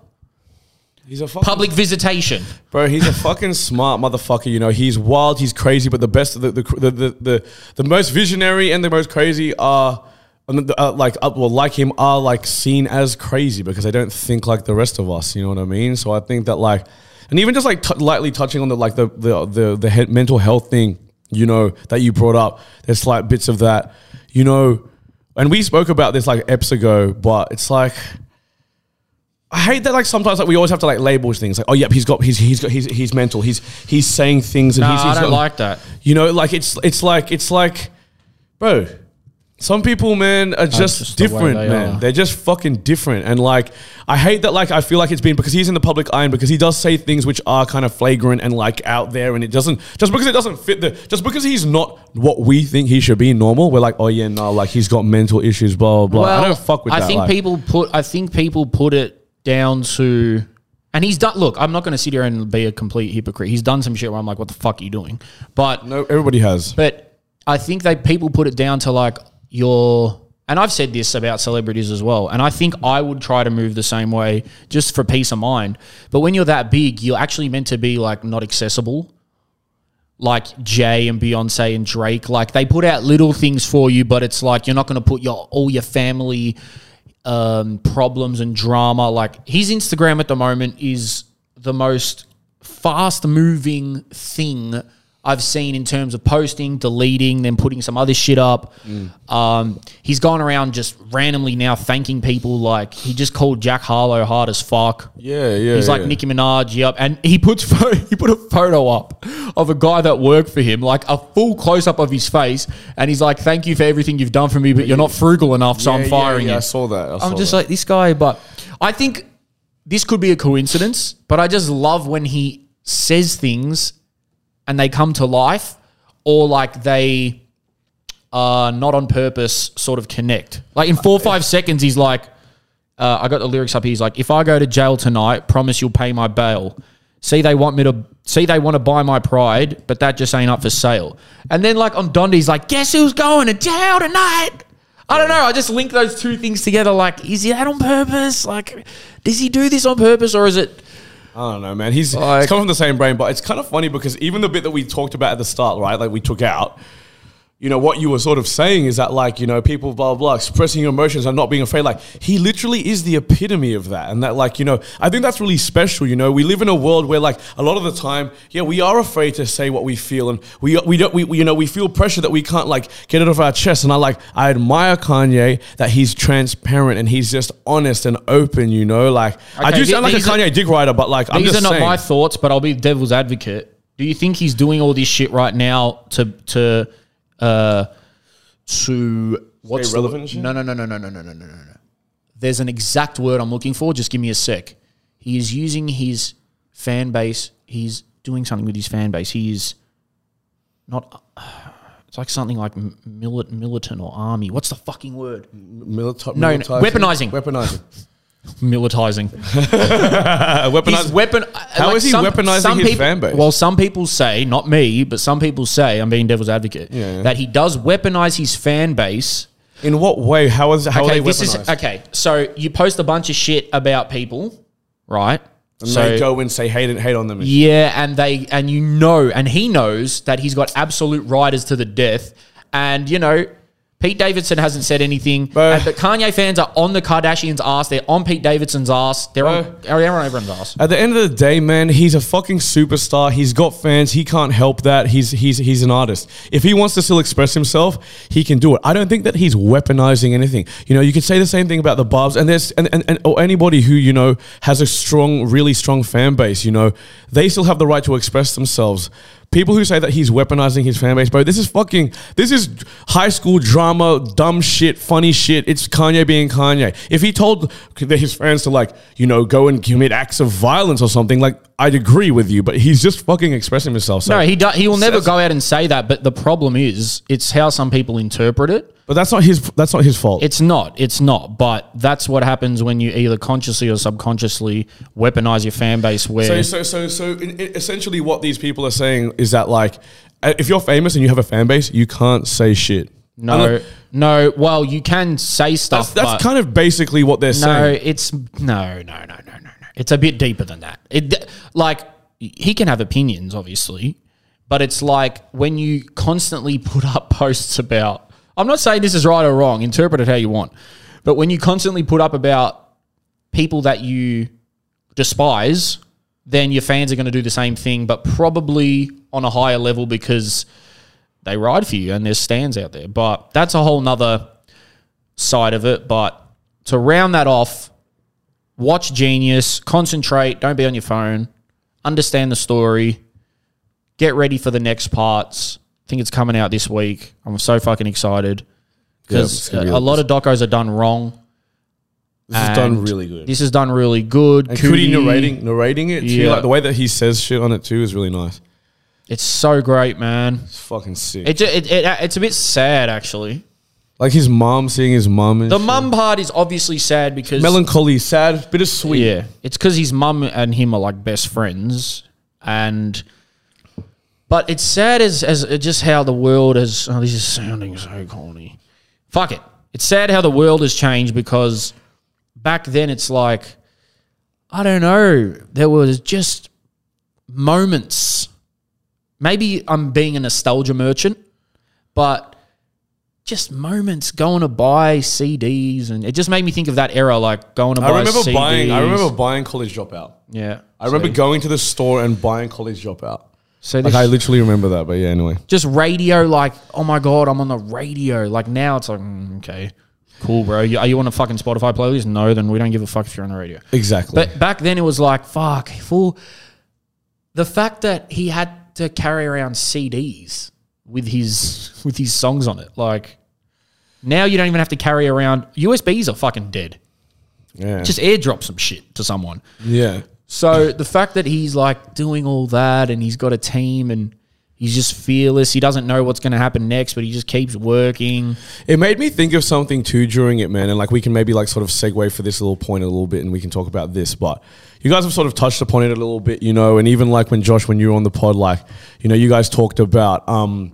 He's a fucking, Public visitation. bro. He's a fucking <laughs> smart motherfucker. You know, he's wild, he's crazy, but the best, the the the the, the, the most visionary and the most crazy are. and the- uh, like uh, well, like him are like seen as crazy because they don't think like the rest of us. You know what I mean? So I think that like, and even just like t- lightly touching on the like the the the, the he- mental health thing, you know, that you brought up. There's slight bits of that, you know, and we spoke about this like eps ago, but it's like. I hate that like sometimes like we always have to like label things like oh yep he's got he's he's got he's he's mental he's he's saying things and No, he's, I don't got- like that. you know like it's it's like it's like bro some people man are just, just the different they man are. they're just fucking different and like I hate that like I feel like it's been because he's in the public eye and because he does say things which are kind of flagrant and like out there and it doesn't just because it doesn't fit the just because he's not what we think he should be normal we're like oh yeah no like he's got mental issues blah blah blah I don't fuck with I that think like. people put. I think people put it down to, and he's done. Look, I'm not going to sit here and be a complete hypocrite. He's done some shit where I'm like, what the fuck are you doing? But no everybody has but I think they people put it down to like your. And I've said this about celebrities as well. And I think I would try to move the same way just for peace of mind. But when you're that big, you're actually meant to be like not accessible. Like Jay and Beyonce and Drake. Like they put out little things for you, but it's like you're not going to put your all your family um, problems and drama. Like his Instagram at the moment is the most fast moving thing I've seen in terms of posting, deleting, then putting some other shit up. Um, he's gone around just randomly now thanking people. Like he just called Jack Harlow hard as fuck. yeah yeah He's like yeah. Nicki Minaj, yep. And he puts <laughs> photo, he put a photo up of a guy that worked for him, like a full close up of his face, and he's like, "Thank you for everything you've done for me, but you're not frugal enough, so Yeah, I'm firing yeah, you." I saw that I I'm just that. like this guy, but I think this could be a coincidence. But I just love when he says things and they come to life, or like they are not on purpose, sort of connect. Like in four or five seconds, he's like, uh, I got the lyrics up. He's like, if I go to jail tonight, promise you'll pay my bail. See, they want me to. See, they want to buy my pride, but that just ain't up for sale. And then, like on Donda, he's like, guess who's going to jail tonight? I don't know. I just link those two things together. Like, is he that on purpose? Like, does he do this on purpose, or is it? I don't know, man. He's, Like- he's come from the same brain, but it's kind of funny because even the bit that we talked about at the start, right? Like we took out, you know, what you were sort of saying is that like, you know, people blah, blah, blah, expressing your emotions and not being afraid. Like he literally is the epitome of that. And that like, you know, I think that's really special. You know, we live in a world where like a lot of the time, yeah, we are afraid to say what we feel and we, we don't, we, we, you know, we feel pressure that we can't like get it off our chest. And I like, I admire Kanye that he's transparent and he's just honest and open, you know, like I do sound like a are- Kanye dick rider, but like, I'm These just are not saying. my thoughts, but I'll be devil's advocate. Do you think he's doing all this shit right now to to uh to what's the- relevant shit? No, no, no, no, no, no, no, no, no, no. There's an exact word I'm looking for. Just give me a sec. He is using his fan base. He's doing something with his fan base. He is not. <sighs> It's like something like milit, militant or army. What's the fucking word? Milita- No, no, weaponizing. Weaponizing. <laughs> Militarizing. Uh, <laughs> weaponize- He's weapon. How is he weaponizing his fan base? Well, some people say, not me, but some people say, I'm being devil's advocate, Yeah, that he does weaponize his fan base. In what way? How is how are okay, they this is weaponized? okay. So you post a bunch of shit about people, right? And so they go and say hate and hate on them. and shit. yeah, and they and you know, and he knows that he's got absolute riders to the death, and you know. Pete Davidson hasn't said anything, Bro. but Kanye fans are on the Kardashians' ass. They're on Pete Davidson's ass. They're on, Bro. on everyone's ass. At the end of the day, man, he's a fucking superstar. He's got fans. He can't help that. He's he's he's an artist. If he wants to still express himself, he can do it. I don't think that he's weaponizing anything. You know, you could say the same thing about the Barbs and there's and, and, and or anybody who, you know, has a strong, really strong fan base, you know, they still have the right to express themselves. People who say that he's weaponizing his fan base, bro, this is fucking, this is high school drama, dumb shit, funny shit. It's Kanye being Kanye. If he told his fans to like, you know, go and commit acts of violence or something, like, I'd agree with you, but he's just fucking expressing himself. So, No, he do, he will never go out and say that. But the problem is, it's how some people interpret it. but that's not his, that's not his fault. It's not. It's not. But that's what happens when you either consciously or subconsciously weaponize your fan base. Where So, so, so, so, in, in- essentially, what these people are saying is that, like, uh, if you're famous and you have a fan base, you can't say shit. no, Unless- no. Well, you can say stuff. that's but kind of basically what they're no. saying. It's no, no, no, no, no, no. It's a bit deeper than that. It like he can have opinions, obviously, but it's like when you constantly put up <laughs> posts about. I'm not saying this is right or wrong. Interpret it how you want, but when you constantly put up about people that you despise, then your fans are going to do the same thing, but probably on a higher level because they ride for you and there's stands out there. But that's a whole nother side of it. But to round that off, watch jeen-yuhs, concentrate, don't be on your phone, understand the story, get ready for the next parts. I think it's coming out this week. I'm so fucking excited because a, uh, a lot of docos are done wrong. This is done really good. This is done really good. And Coodie narrating, narrating it too. Yeah. Like the way that he says shit on it too is really nice. It's so great, man. It's fucking sick. It, it, it it's a bit sad actually. Like his mom seeing his mom. And The shit. mum part is obviously sad because melancholy, sad, bittersweet. Yeah, it's because his mum and him are like best friends, and but it's sad as as uh, just how the world has. Oh, this is sounding so corny. Fuck it. It's sad how the world has changed because back then it's like I don't know. There was just moments. Maybe I'm being a nostalgia merchant, but just moments going to buy CDs and it just made me think of that era, like going to buy I remember CDs. buying. I remember buying College Dropout. Yeah. I remember going to the store and buying College Dropout. So Like I literally remember that. But yeah, anyway. just radio, like, oh my god, I'm on the radio. Like now, it's like, mm, okay, cool, bro. You- Are you on a fucking Spotify playlist? No, then we don't give a fuck if you're on the radio. Exactly. But back then, it was like, fuck, full. The fact that he had to carry around CDs with his with his songs on it, like now you don't even have to carry around USBs are fucking dead. yeah. Just airdrop some shit to someone. yeah. So the fact that he's like doing all that and he's got a team and he's just fearless, he doesn't know what's going to happen next, but he just keeps working. It made me think of something too during it, man. And like we can maybe like sort of segue for this little point a little bit and we can talk about this. But you guys have sort of touched upon it a little bit, you know, and even like when Josh, when you were on the pod, like, you know, you guys talked about um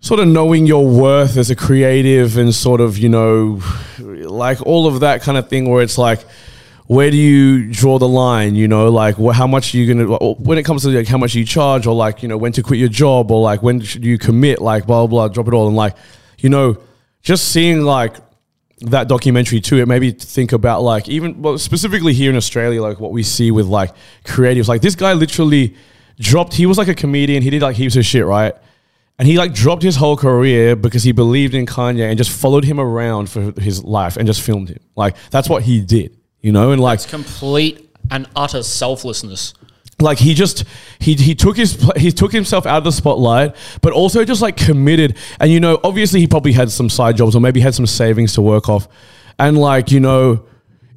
sort of knowing your worth as a creative and sort of, you know, like all of that kind of thing where it's like where do you draw the line? You know, like wh- how much are you gonna when it comes to like how much you charge, or like you know when to quit your job, or like when should you commit, like blah blah, blah drop it all, and like you know, just seeing like that documentary too, it made me think about like even well, specifically here in Australia, like what we see with like creatives. Like this guy literally dropped. He was like a comedian. He did like heaps of shit, right? And he like dropped his whole career because he believed in Kanye and just followed him around for his life and just filmed him. Like that's what he did, you know. And like it's Complete and utter selflessness. Like he just he he took his he took himself out of the spotlight but also just like committed. And you know obviously he probably had some side jobs or maybe had some savings to work off. And like you know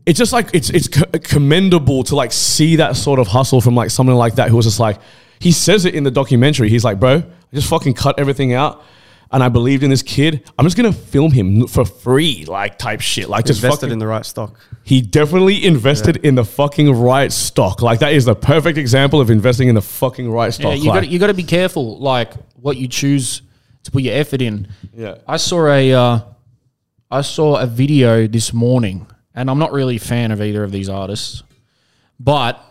it's just like it's it's commendable to like see that sort of hustle from like someone like that who was just like he says it in the documentary. He's like bro I just fucking cut everything out and I believed in this kid, I'm just gonna film him for free, like type shit, like just Invested fucking. in the right stock. he definitely invested in the fucking right stock. Like that is the perfect example of investing in the fucking right stock. Yeah, you like, got you got to be careful, like what you choose to put your effort in. Yeah. I saw a uh, I saw a video this morning, and I'm not really a fan of either of these artists, but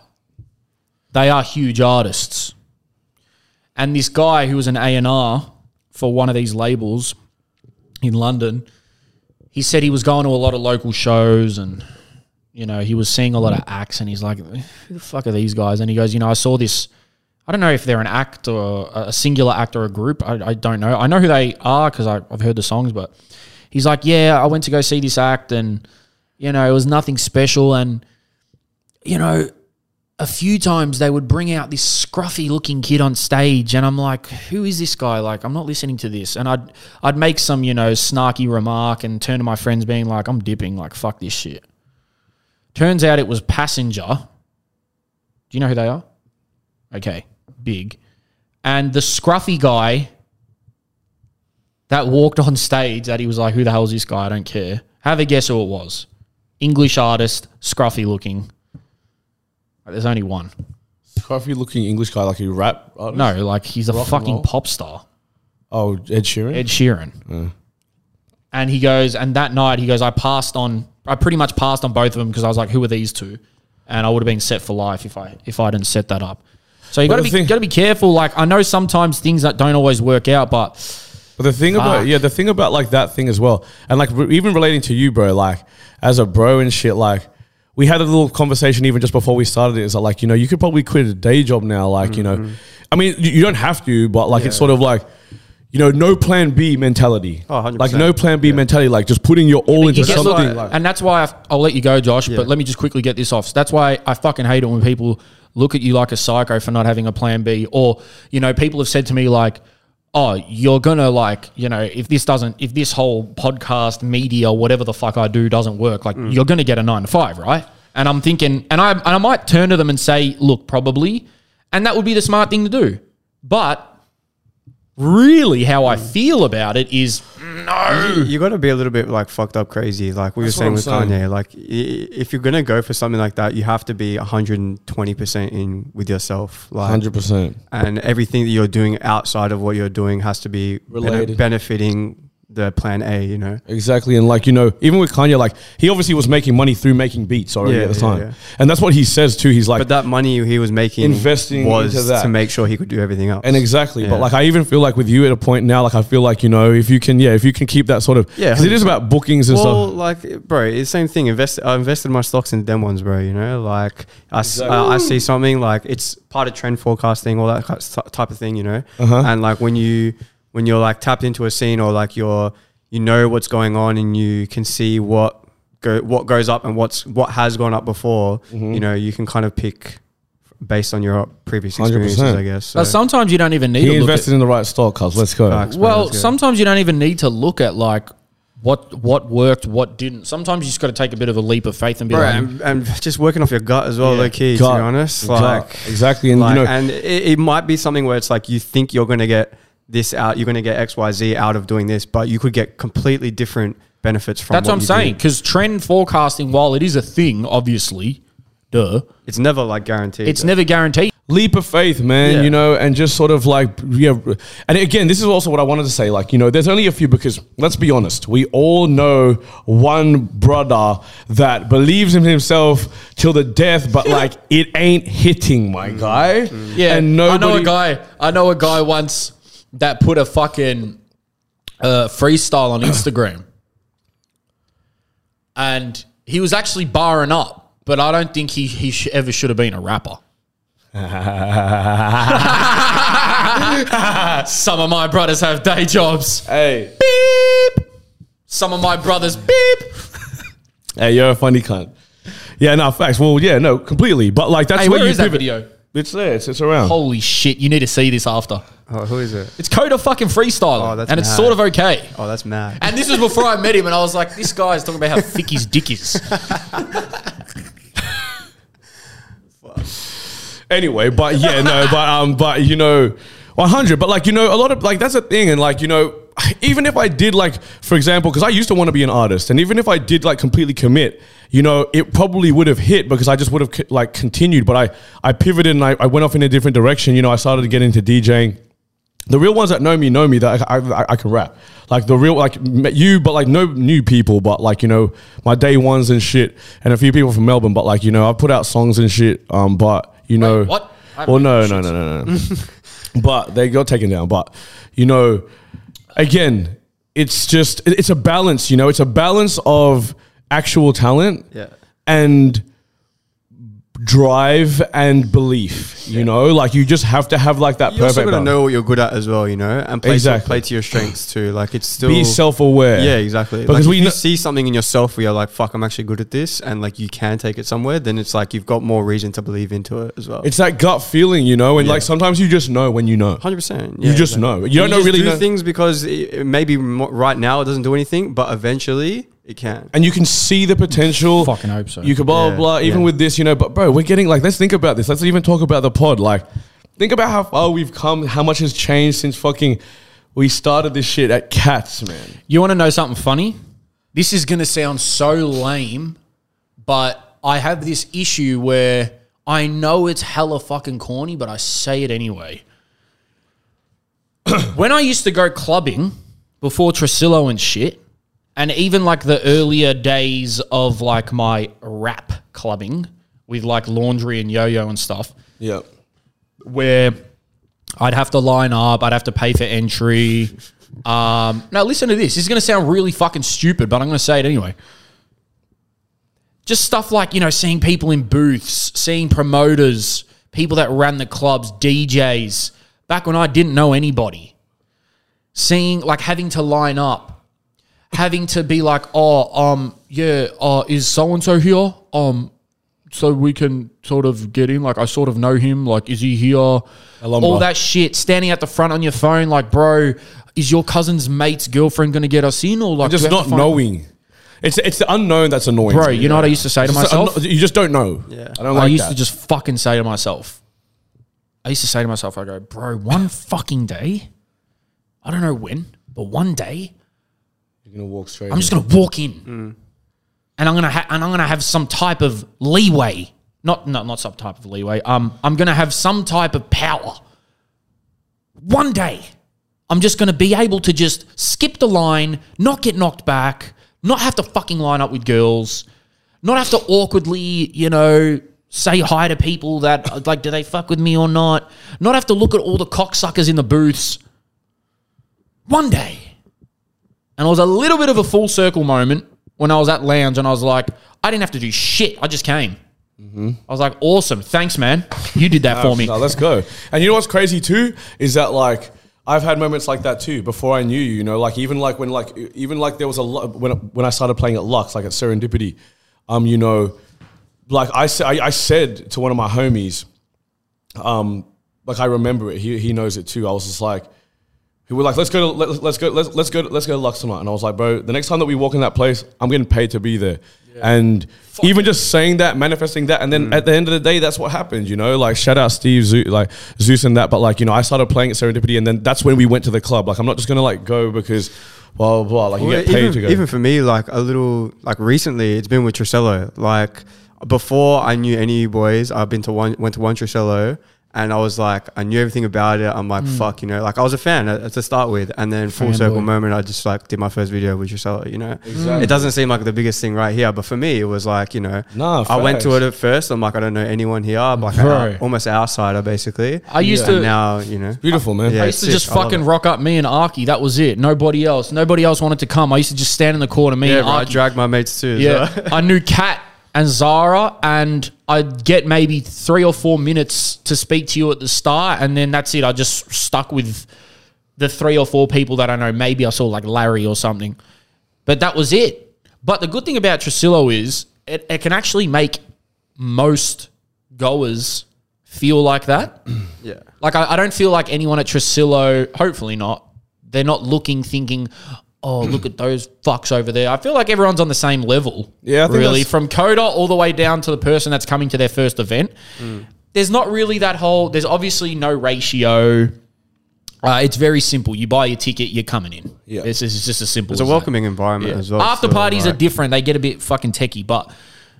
they are huge artists. And this guy who was an A and R for one of these labels in London, he said he was going to a lot of local shows and you know, he was seeing a lot of acts and he's like, who the fuck are these guys? And he goes, you know, I saw this. I don't know if they're an act or a singular act or a group. I, I don't know. I know who they are because I've heard the songs, but he's like, yeah, I went to go see this act and, you know, it was nothing special. And, you know, a few times they would bring out this scruffy looking kid on stage and I'm like, who is this guy? Like, I'm not listening to this. And I'd I'd make some, you know, snarky remark and turn to my friends being like, I'm dipping, like, fuck this shit. Turns out it was Passenger. Do you know who they are? Okay, big. And the scruffy guy that walked on stage that he was like, who the hell is this guy? I don't care. Have a guess who it was. English artist, scruffy looking. There's only one. scruffy looking English guy, like a rap. artist? No, like he's a Rock and fucking roll? pop star. Oh, Ed Sheeran. Ed Sheeran. And he goes, and that night he goes, I passed on, I pretty much passed on both of them because I was like, who are these two? And I would have been set for life if I if I didn't set that up. So you But got to the be thing- got to be careful. Like I know sometimes things that don't always work out, but But the thing about Fuck. yeah, the thing about like that thing as well, and like re- even relating to you, bro, like as a bro and shit, like we had a little conversation even just before we started it. Is that like you know you could probably quit a day job now, like you know, I mean you, you don't have to, but like it's sort of like. You know, no plan B mentality. Oh, 100%. Like no plan B mentality, like just putting your all into You something. look, like, and that's why I, I'll let you go, Josh. Yeah. But let me just quickly get this off. So that's why I fucking hate it when people look at you like a psycho for not having a plan B, or you know, people have said to me like, "Oh, you're gonna like, you know, if this doesn't, if this whole podcast, media, whatever the fuck I do doesn't work, like Mm. you're gonna get a nine to five, right?" And I'm thinking, and I and I might turn to them and say, "Look, probably," and that would be the smart thing to do, but. Really, how I feel about it is no. You got to be a little bit like fucked up crazy, like we That's were saying with saying. Kanye. Like, if you're gonna go for something like that, you have to be 120 percent in with yourself. Like, hundred percent. and everything that you're doing outside of what you're doing has to be Related. benefiting the plan A. You know. Exactly, and like you know, even with Kanye, like he obviously was making money through making beats already Yeah, at the yeah, time, yeah. and that's what he says too. He's like, But that money he was making, Investing was into that. to make sure he could do everything else. And exactly, but like I even feel like with you at a point now, like I feel like you know if you can, yeah, if you can keep that sort of, Yeah, because it is about bookings and stuff. well, stuff. like, bro, it's the same thing. Invest, I invested my stocks in them ones, bro. You know, like I, Exactly. I, I see something like it's part of trend forecasting, all that type of thing. You know, Uh-huh. and like when you when you're like tapped into a scene or like you're you know what's going on and you can see what go what goes up and what's what has gone up before. Mm-hmm. You know, you can kind of pick based on your previous 100%. experiences, I guess. But sometimes you don't even need He to look at in the right stock, cuz let's go. Facts, bro, Well, that's good. sometimes you don't even need to look at like what what worked, what didn't. Sometimes you just got to take a bit of a leap of faith and be Bro, like, and, and just working off your gut as well, Yeah. low key, Gut. to be honest. Gut. Like, exactly, and like, you know, and it, it might be something where it's like you think you're going to get this out, you're going to get X, Y, Z out of doing this, but you could get completely different benefits from. that's what I'm saying. Because trend forecasting, while it is a thing, obviously, duh, It's never like guaranteed. it's though. never guaranteed. leap of faith, man. Yeah. You know, and just sort of like yeah. And again, this is also what I wanted to say. Like, you know, there's only a few because let's be honest, we all know one brother that believes in himself till the death, but like it ain't hitting, my mm. guy. Yeah, and nobody. I know a guy. I know a guy once that put a fucking uh, freestyle on Instagram, and he was actually barring up, but I don't think he he sh- ever should have been a rapper. <laughs> Some of my brothers have day jobs. Hey, Beep. Some of my brothers beep. hey, you're a funny cunt. Yeah, no, facts. Well, yeah, no, completely. But like that's Hey, where where you is that video? It's there. It's, it's around. Holy shit! You need to see this after. Oh, who is it? It's Coda fucking freestyler, Oh, that's and it's mad. sort of okay. Oh, that's mad. And this was before I met him, and I was like, this guy's talking about how thick his dick is. Fuck. <laughs> Anyway, but yeah, no, but um, but you know, one hundred. But like you know, a lot of like that's a thing, and like you know, even if I did like, for example, because I used to want to be an artist, and even if I did like completely commit, you know, it probably would have hit because I just would have like continued. But I I pivoted and I, I went off in a different direction. You know, I started to get into DJing. The real ones that know me know me that I, I, I can rap. Like the real like you, but like no new people, but like you know my day ones and shit, and a few people from Melbourne. But like you know I put out songs and shit. Um, but you know what? I Well, no, haven't no, no, no, no. <laughs> but they got taken down. But you know, again, it's just it's a balance. You know, it's a balance of actual talent Yeah. and drive and belief. You know, like you just have to have like that You also got to know what you're good at as well, you know, and play, Exactly. play to your strengths too. Like it's still Be self-aware. Yeah, exactly. Because like we you kn- see something in yourself where you're like, "Fuck, I'm actually good at this," and like you can take it somewhere, then it's like you've got more reason to believe into it as well. It's that gut feeling, you know, and Yeah. like sometimes you just know when you know. Hundred percent. You just know. You don't know just really do know- things because it maybe right now it doesn't do anything, but eventually it can. and you can see the potential. Fucking hope so. You could blah blah Yeah, blah. Even yeah. with this, you know, but bro, we're getting like let's think about this. Let's even talk about the pod. Like, think about how far we've come, how much has changed since fucking we started this shit at Cats, man. You want to know something funny? This is going to sound so lame, but I have this issue where I know it's hella fucking corny, but I say it anyway. <clears throat> when I used to go clubbing before Tresillo and shit, and even like the earlier days of like my rap clubbing with like laundry and yo yo and stuff, Yeah. where I'd have to line up, I'd have to pay for entry. Um, now listen to this. This is going to sound really fucking stupid, but I'm going to say it anyway. Just stuff like you know, seeing people in booths, seeing promoters, people that ran the clubs, DJs. Back when I didn't know anybody, seeing like having to line up, having to be like, oh, um, yeah, uh, is so and so here? Um, so we can sort of get in. Like I sort of know him. Like, is he here? Alumba. All that shit. Standing at the front on your phone, like, bro, is your cousin's mate's girlfriend going to get us in, or like Just not to find- knowing. It's it's the unknown that's annoying. Bro, you know what I used to say to myself? un- you just don't know. Yeah. I don't like I used that. to just fucking say to myself. I used to say to myself, I go, bro, one fucking day, I don't know when, but one day, You're gonna walk straight. I'm just gonna walk in, and I'm gonna ha- and I'm gonna have some type of leeway. Not not not some type of leeway. Um, I'm gonna have some type of power. One day, I'm just gonna be able to just skip the line, not get knocked back, not have to fucking line up with girls, not have to awkwardly, you know, say hi to people that <laughs> like, do they fuck with me or not? Not have to look at all the cocksuckers in the booths. One day. And it was a little bit of a full circle moment when I was at lounge and I was like, I didn't have to do shit. I just came. I was like, awesome. Thanks, man. You did that for me. No, let's go. And you know what's crazy too is that like I've had moments like that too before I knew you. You know, like even like when like even like there was a lot when when I started playing at Lux, like at Serendipity. Um, you know, like I said, I, I said to one of my homies, um, like I remember it. He he knows it too. I was just like. We were like, let's go to let, let's go let's let's go let's go to Lux tonight. And I was like, bro, the next time that we walk in that place, I'm getting paid to be there. And even just saying that, manifesting that, and then mm. at the end of the day, that's what happened. You know, like shout out Steve, Zeus, like Zeus and that. But like you know, I started playing at Serendipity, and then that's when we went to the club. Like I'm not just gonna like go because blah blah blah. Like you Well, get paid even, to go. even for me, like a little, like recently, it's been with Tresillo. Like before I knew any boys, I've been to one, went to one Tresillo, and I was like, I knew everything about it. I'm like, mm. fuck, you know, like I was a fan at, to start with, and then full Fanboy. circle moment, I just like did my first video with Tresillo. Uh, you know, it doesn't seem like the biggest thing right here, but for me, it was like, you know, Nah, I went to it at first. I'm like, I don't know anyone here. I'm like, Bro. almost outsider basically. I used And to- now, you know, Beautiful man. Yeah. I used to just I love fucking rock up me and Arky. That was it. Nobody else. Nobody else wanted to come. I used to just stand in the corner. Me yeah, and bro, I dragged my mates too. Yeah, well. <laughs> I knew Kat and Zara, and I'd get maybe three or four minutes to speak to you at the start, and then that's it. I just stuck with the three or four people that I know. Maybe I saw like Larry or something, but that was it. But the good thing about Tresillo is it, it can actually make most goers feel like that. <clears throat> yeah. Like I, I don't feel like anyone at Tresillo, hopefully not. They're not looking, thinking, "Oh, look at those fucks over there." I feel like everyone's on the same level. Yeah, I think really, from coder all the way down to the person that's coming to their first event. There's not really that whole. There's obviously no ratio. Uh, it's very simple. You buy your ticket, you're coming in. Yeah. It's, it's just as simple. It's a as that. welcoming environment as well. After still, parties are different. They get a bit fucking techie, but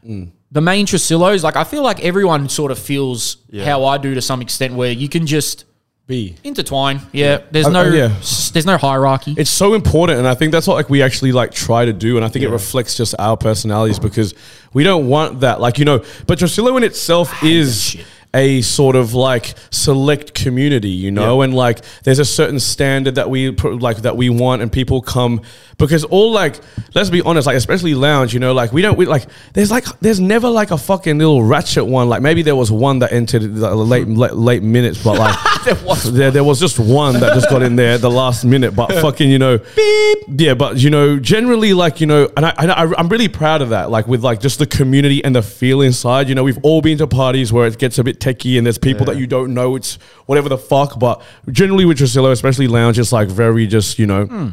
Mm. the main Tresillos, like I feel like everyone sort of feels Yeah. how I do to some extent, where you can just B. intertwine. Yeah, there's Uh, no, yeah. there's no hierarchy. It's so important, and I think that's what like we actually like try to do, and I think it reflects just our personalities because we don't want that, like you know. But Tresillo in itself is shit. A sort of like select community, you know, and like there's a certain standard that we like that we want, and people come because all like let's be honest, like especially lounge, you know, like we don't we like there's like there's never like a fucking little ratchet one. Like maybe there was one that entered the late <laughs> late, late minutes, but like <laughs> There was there, there was just one that just got in there the last minute, but <laughs> fucking, you know, beep. Yeah, but you know, generally, like you know, and I, and I, I'm really proud of that. Like with like just the community and the feel inside. You know, we've all been to parties where it gets a bit techie and there's people that you don't know. It's whatever the fuck, but generally with Tresillo, especially lounge, it's like very just you know.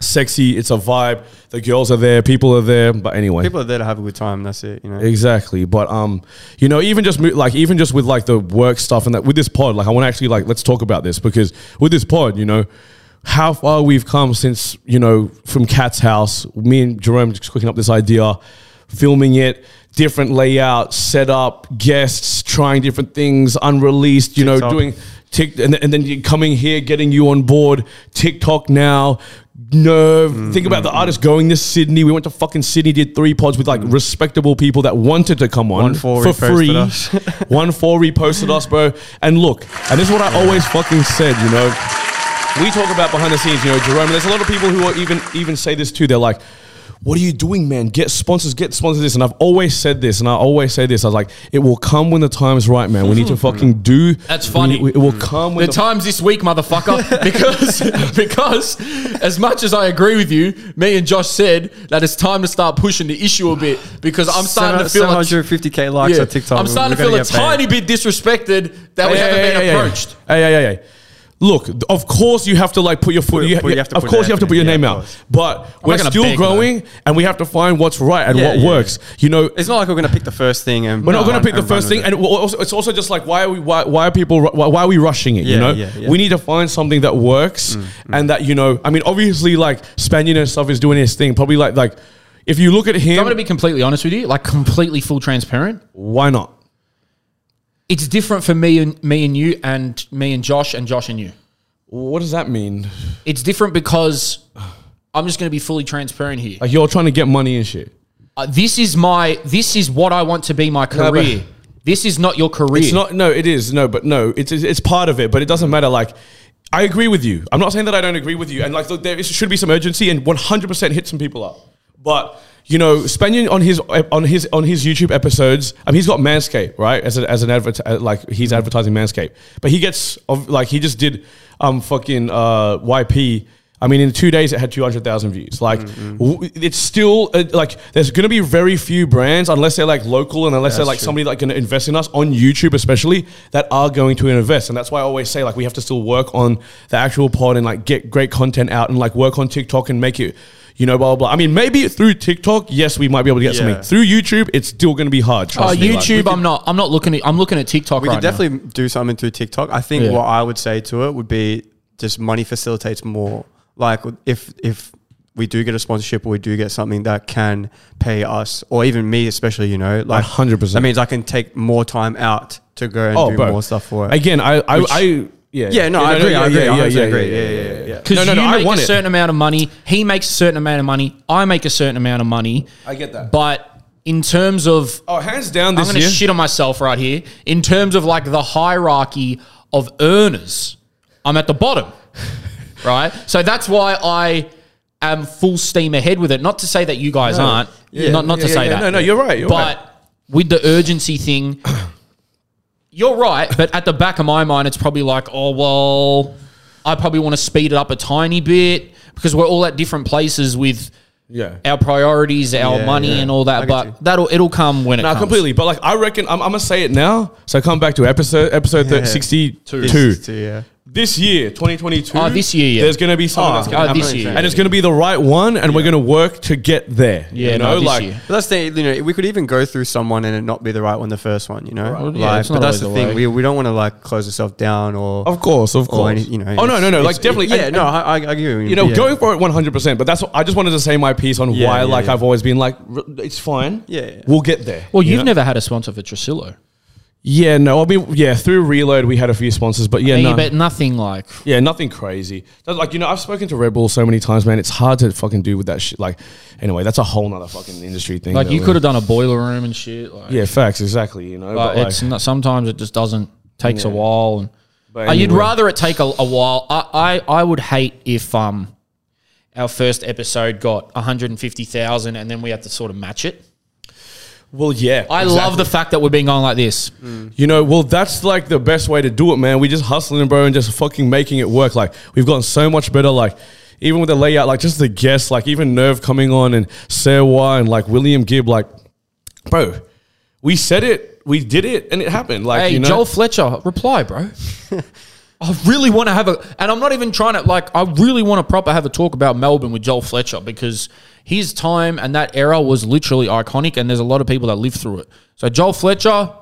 Sexy, it's a vibe. The girls are there, people are there. But anyway, People are there to have a good time. That's it. You know. Exactly, but um, you know, even just like even just with like the work stuff and that with this pod, like I want to actually like let's talk about this because with this pod, you know, how far we've come since you know from Cat's house. Me and Jerome just cooking up this idea, filming it, different layout, setup, guests, trying different things, unreleased. You know, doing tick and, and then you coming here, getting you on board. TikTok now. Nerve. Think about the mm-hmm. artist going to Sydney. We went to fucking Sydney, did three pods with like mm-hmm. respectable people that wanted to come on One four for free. <laughs> One four reposted us, bro. And look, and this is what I always fucking said, you know. We talk about behind the scenes, you know, Jerome. There's a lot of people who are even even say this too. They're like, "What are you doing, man? Get sponsors, get sponsors." This, and I've always said this, and I always say this. I was like, "It will come when the time's right, man. We need to fucking mm. do." That's we funny. It will come when the the, time's this week, motherfucker. <laughs> Because because as much as I agree with you, me and Josh said that it's time to start pushing the issue a bit because I'm starting to feel a- 750k likes yeah, on TikTok. I'm starting to feel a get banned. tiny bit disrespected that we Hey, haven't hey, been hey, hey, approached. Hey, hey, hey, hey. Look, of course you have to like put your foot. Put- you, put- you have to of course you have to put your in, yeah, name of out. course. But we're still beg, growing, and we have to find what's right and Yeah, what yeah. works. You know, It's not like we're gonna pick the first thing and We're not going to pick the first thing, it. and also, it's also just like why are we why, why are people why, why are we rushing it? you know, yeah, yeah. we need to find something that works, mm, mm. and that you know, I mean, obviously, like Spanian and stuff is doing his thing. Probably like like if you look at him, I'm going to be completely honest with you, like completely full transparent. why not? It's different for me and me and you, and me and Josh, and Josh and you. What does that mean? It's different because I'm just going to be fully transparent here. Like you're trying to get money and shit. Uh, this is my this is what I want to be my No, but- career. this is not your career. It's not. No, it is. No, but no, it's it's part of it. But it doesn't matter. Like. I agree with you. I'm not saying that I don't agree with you. And like, look, there is- should be some urgency, and 100% hit some people up. But you know, Spanian on his on his on his YouTube episodes, I mean, he's got Manscaped, right? As a, as an advert, uh, like he's advertising Manscaped, but he gets of like he just did um fucking uh YP. I mean, in two days, it had 200,000 views. Like, Mm-hmm. w- it's still uh, like, there's going to be very few brands, unless they're like local and unless they're like true. somebody like going to invest in us on YouTube, especially that are going to invest. And that's why I always say, like, we have to still work on the actual pod and like get great content out and like work on TikTok and make it, you know, blah, blah, blah. I mean, maybe through TikTok, yes, we might be able to get Yeah. something. Through YouTube, it's still going to be hard. Oh, trust me. Like, YouTube. I'm not. I'm not looking at. I'm looking at TikTok we right could definitely do something through TikTok. I think Yeah. what I would say to it would be just money facilitates more. Like if if we do get a sponsorship or we do get something that can pay us or even me especially, you know, like 100%. That means I can take more time out to go and Oh, do bro. more stuff for it. Again, I, I, Which- I yeah. yeah, no, I agree. I agree. I 100% agree. Yeah, yeah, yeah, yeah. Because No, no, no, you I make want a it. certain amount of money, he makes a certain amount of money, I make a certain amount of money. I get that. But in terms of, Oh, hands down this is. I'm this going to year. shit on myself right here. In terms of like the hierarchy of earners, I'm at the bottom, <laughs> right? So that's why I am full steam ahead with it. Not to say that you guys aren't. Yeah. Not not to Yeah, say yeah, that. no, no, you're right, you're but right. with the urgency thing, <coughs> you're right. But at the back of my mind, it's probably like, oh well, I probably want to speed it up a tiny bit because we're all at different places with yeah. our priorities, our Yeah, money, yeah. and all I that. get But you. that'll it'll come when it No, comes. completely. But like, I reckon I'm, I'm gonna say it now. So come back to episode episode Yeah. sixty two. It's- yeah. This year, 2022. Oh, ah, this year, yeah. There's going to be something Oh, ah, that's going oh, ah, to happen. this year, and it's going to be the right one, and we're going to work to get there. Yeah, you no, know, this like year. But that's the you know we could even go through someone and it not be the right one the first one, you know. Well, yeah, like, it's but not that's the always the thing. way. We, we don't want to like close ourselves down or Of course, of or course. any, you know. oh no, no, no! Like it's- definitely. Yeah, and- no, I, I, I agree. you know, yeah. going for it 100. percent But that's what, I just wanted to say my piece on Yeah, why, yeah, like yeah. I've always been like, "R- it's fine. Yeah, yeah. we'll get there. Well, you you've know? never had a sponsor for Tresillo. Yeah, no. I mean, yeah, through Reload we had a few sponsors, but yeah, Yeah, no. but nothing like. Yeah, nothing crazy. That's Like you know, I've spoken to Red Bull so many times, man. It's hard to fucking do with that shit. Like, anyway, that's a whole nother fucking industry thing. Like you could have done a boiler room and shit. Like, Yeah, facts, exactly. You know, but but, it's like, not, sometimes it just doesn't takes a while and But Uh, you'd rather it take a, a while I, I i would hate if um our first episode got 150000 and then we had to sort of match it well, yeah. i love the fact that we're being going like this mm. You know, well, that's like the best way to do it, man. We just hustling, bro, and just fucking making it work. Like we've gotten so much better. Like even with the layout, like just the guests, like even Nerve coming on and Serwa and like William Gibb, like, bro, we said it, we did it, and it happened. Like hey you know, joel fletcher reply bro <laughs> I really want to have a, and I'm not even trying to like. I really want to proper have a talk about Melbourne with Joel Fletcher because his time and that era was literally iconic, and there's a lot of people that lived through it. So Joel Fletcher,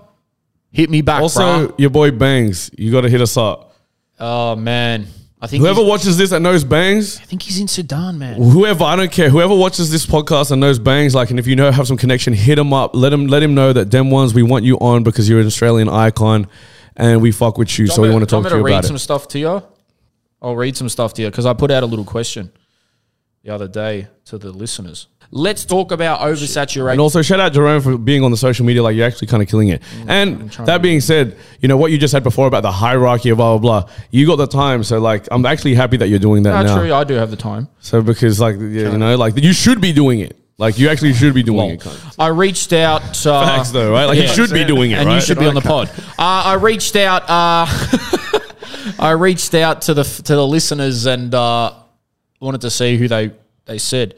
hit me back, also bruh. your boy Bangs, you got to hit us up. Oh man, I think Whoever watches this that knows Bangs, I think he's in Sudan, man. whoever I don't care, whoever watches this podcast and knows Bangs, like, and if you know have some connection, hit him up. Let him let him know that them ones we want you on because you're an Australian icon, and we fuck with you. So we want to talk to you read about some it. stuff to you. I'll read some stuff to you because I put out a little question the other day to the listeners. Let's talk about oversaturation. And also shout out Jerome for being on the social media. Like you're actually kind of killing it. And that being said, you know what you just said before about the hierarchy of blah blah blah. You got the time, so like I'm actually happy that you're doing that now. Actually, I do have the time. So because like yeah, you know like you should be doing it. Like you actually should be doing it. cunt. I reached out. <laughs> Uh, Facts though, right? Like you yeah. should be doing it, and right? you should be on the pod. Uh, I reached out. Uh, <laughs> I reached out to the to the listeners and uh, wanted to see who they they said.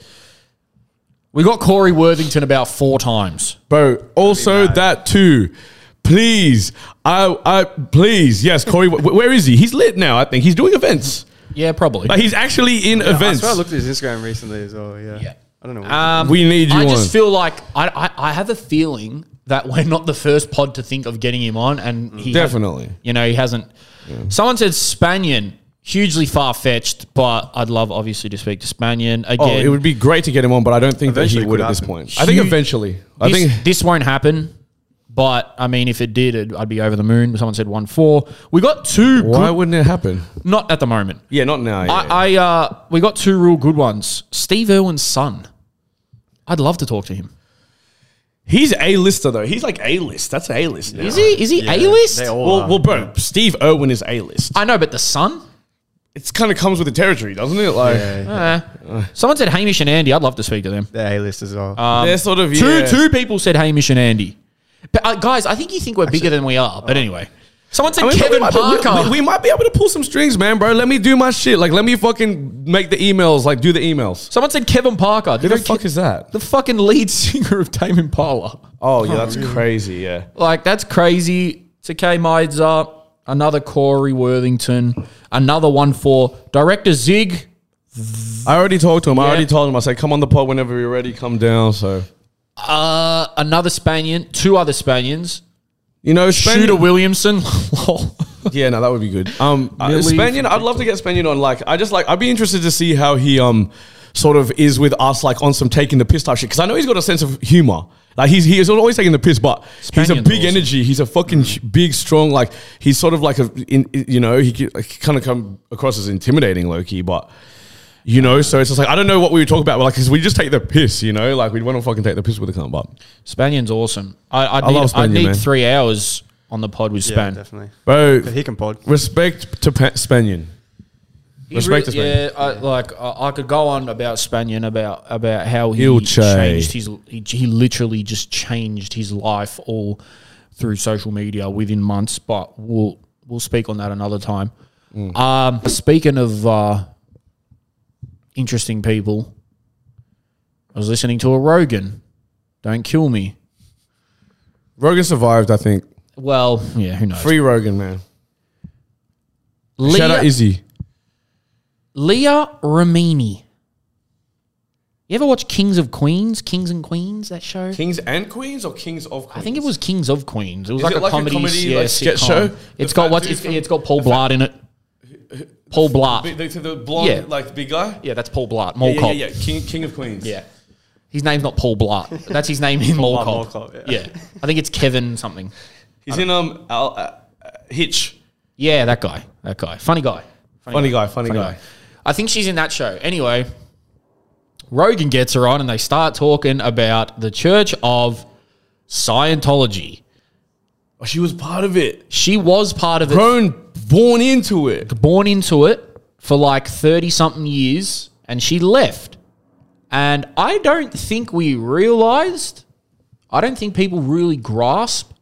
We got Corey Worthington about four times. Bro, also that too. Please, I, I, please, yes, Corey. where is he? He's lit now. I think he's doing events. Yeah, probably. Like he's actually in I events. swear I looked at his Instagram recently as well. Yeah, Yeah. I don't know. Um, We need you I on. just feel like I, I I have a feeling that we're not the first pod to think of getting him on, and he Definitely. you know, he hasn't. Someone said Spanian, hugely far fetched, but I'd love obviously to speak to Spanian Oh, again. it would be great to get him on, but I don't think that he would could at this happen. point. I think eventually. I this, think this won't happen. But I mean, if it did, it, I'd be over the moon. Someone said one four. We got two. why good- wouldn't it happen? not at the moment. Yeah, not now. Yeah. I, I uh, we got two real good ones. Steve Irwin's son. I'd love to talk to him. He's a lister though. He's like a list. That's a list. Is he? Is he Yeah, A list? Well, are. well, bro, Steve Irwin is a list. I know, but the son. It kind of comes with the territory, doesn't it? Like yeah, Eh. Someone said Hamish and Andy. I'd love to speak to them. they're A list as well. they're sort of Two yeah. two people said Hamish and Andy. But uh, guys, I think you think we're bigger than we are. But anyway, someone said I mean, Kevin we might, be, Parker. we, we might be able to pull some strings, man, bro. Let me do my shit. Like, let me fucking make the emails. Like, do the emails. someone said Kevin Parker. Who the fuck ki- is that? the fucking lead <laughs> singer of Tame Impala? Oh yeah, that's crazy. Yeah. Like that's crazy. Tkay Maidza, another Corey Worthington, another one for director Zig. I already talked to him. I Yeah. already told him. I said, come on the pod whenever you're ready. Come down. So Uh, another Spanian, two other Spanians. you know, Spanian- Shooter Williamson. <laughs> Lol. Yeah, no, that would be good. Um, uh, Millie Spanian, I'd love to get Spanian on. Like, I just like, I'd be interested to see how he um sort of is with us, like on some taking the piss type shit. Because I know he's got a sense of humor. Like he's he is always taking the piss, but he's a big awesome. energy. He's a fucking mm. sh- big, strong. Like he's sort of like a, in, you know, he, kind of come across as intimidating, Loki, but. You know, so it's just like I don't know what we were talking about, but like, cause we just take the piss, you know, like we want to fucking take the piss with the cunt, but Spanian's awesome. I, I'd I need, love I'd need man. three hours on the pod with yeah, definitely. bro, He can pod. respect to pa- Spanian. He Respect to Yeah, I, like I, I could go on about Spanian about about how he changed his. He, he literally just changed his life all through social media within months. But we'll we'll speak on that another time. Mm. Um, speaking of uh, interesting people, I was listening to a Rogan. Don't kill me. Rogan survived, I think. Well, yeah, who knows? Free Rogan, man. Shout out Leah, Izzy. Leah Remini. You ever watch Kings of Queens? Kings and Queens, that show? Kings and Queens or Kings of Queens? I think it was Kings of Queens. It was Is like, it a, like a comedy, comedy, yeah, like, sketch sitcom. show? It's The got fat what's dude it's, from- it's got Paul Blart in it. Paul Blart. The, the, the blonde, Yeah. like the big guy. Yeah, that's Paul Blart. Mall yeah, Cop. yeah, yeah. King, King of Queens. Yeah. His name's not Paul Blart. That's his name in Mall Blart, Cop. Cop, yeah. yeah. I think it's Kevin something. He's in um Al, uh, uh, Hitch. Yeah, that guy. That guy. Funny guy. Funny guy, funny guy. I think she's in that show. Anyway, Rogan gets her on and they start talking about the Church of Scientology. Oh, she was part of it. She was part of it, Grown, born into it. born into it for like 30 something years, and she left. And I don't think we realized, I don't think people really grasp.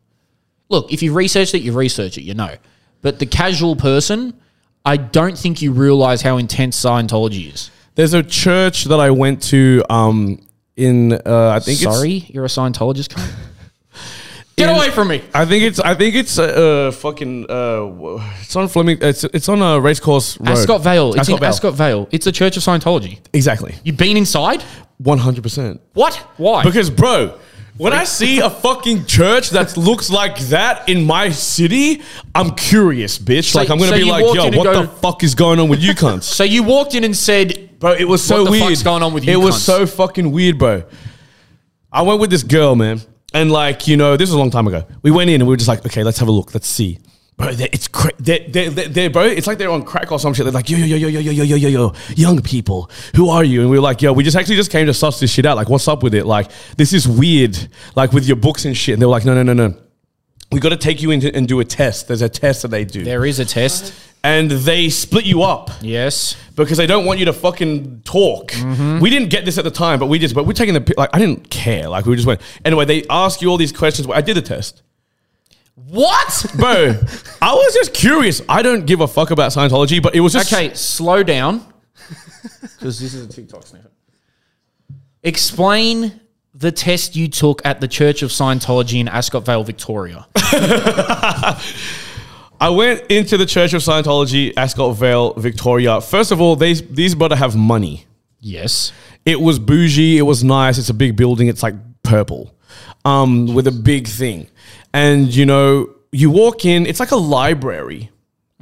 Look, if you've researched it, you've researched it, you know. But the casual person, I don't think you realize how intense Scientology is. There's a church that I went to um in uh, I think it's Sorry, you're a Scientologist. <laughs> Get in- away from me. I think it's I think it's uh, uh fucking uh it's on Fleming it's it's on a race course road. Ascot Vale. It's Ascot in Vale. Ascot Vale. It's the Church of Scientology. Exactly. You've been inside? 100%. What? Why? Because bro, when I see a fucking church that looks like that in my city, I'm curious, bitch. So- like I'm gonna so be you like, walked yo, in and what go- the fuck is going on with you cunts? <laughs> so you walked in and said, Bro, it was so What the weird. fuck's going on with you It was cunts? so fucking weird, bro. I went with this girl, man, and like you know, this was a long time ago. We went in and we were just like, okay, let's have a look, let's see. Bro, it's cra- they're, they're, they're- bro. It's like they're on crack or some shit. They're like, yo, yo, yo, yo, yo, yo, yo, yo, yo, young people, who are you? And we were like, yo, we just actually just came to suss this shit out. Like, what's up with it? Like, this is weird. Like with your books and shit. And they were like, no, no, no, no. We got to take you in and do a test. There's a test that they do, there is a test. and they split you up Yes. because they don't want you to fucking talk. Mm-hmm. We didn't get this at the time, but we just, but we're taking the, like, I didn't care. Like, we just went. Anyway, they ask you all these questions. I did the test. What? Bro, I was just curious. I don't give a fuck about Scientology, but it was just. Okay, slow down. <laughs> Because this is a TikTok snippet. Explain the test you took at the Church of Scientology in Ascot Vale, Victoria. <laughs> I went into the Church of Scientology, Ascot Vale, Victoria. First of all, these these better have money. Yes. It was bougie. It was nice. It's a big building. It's like purple, um, with a big thing, and you know, you walk in. It's like a library.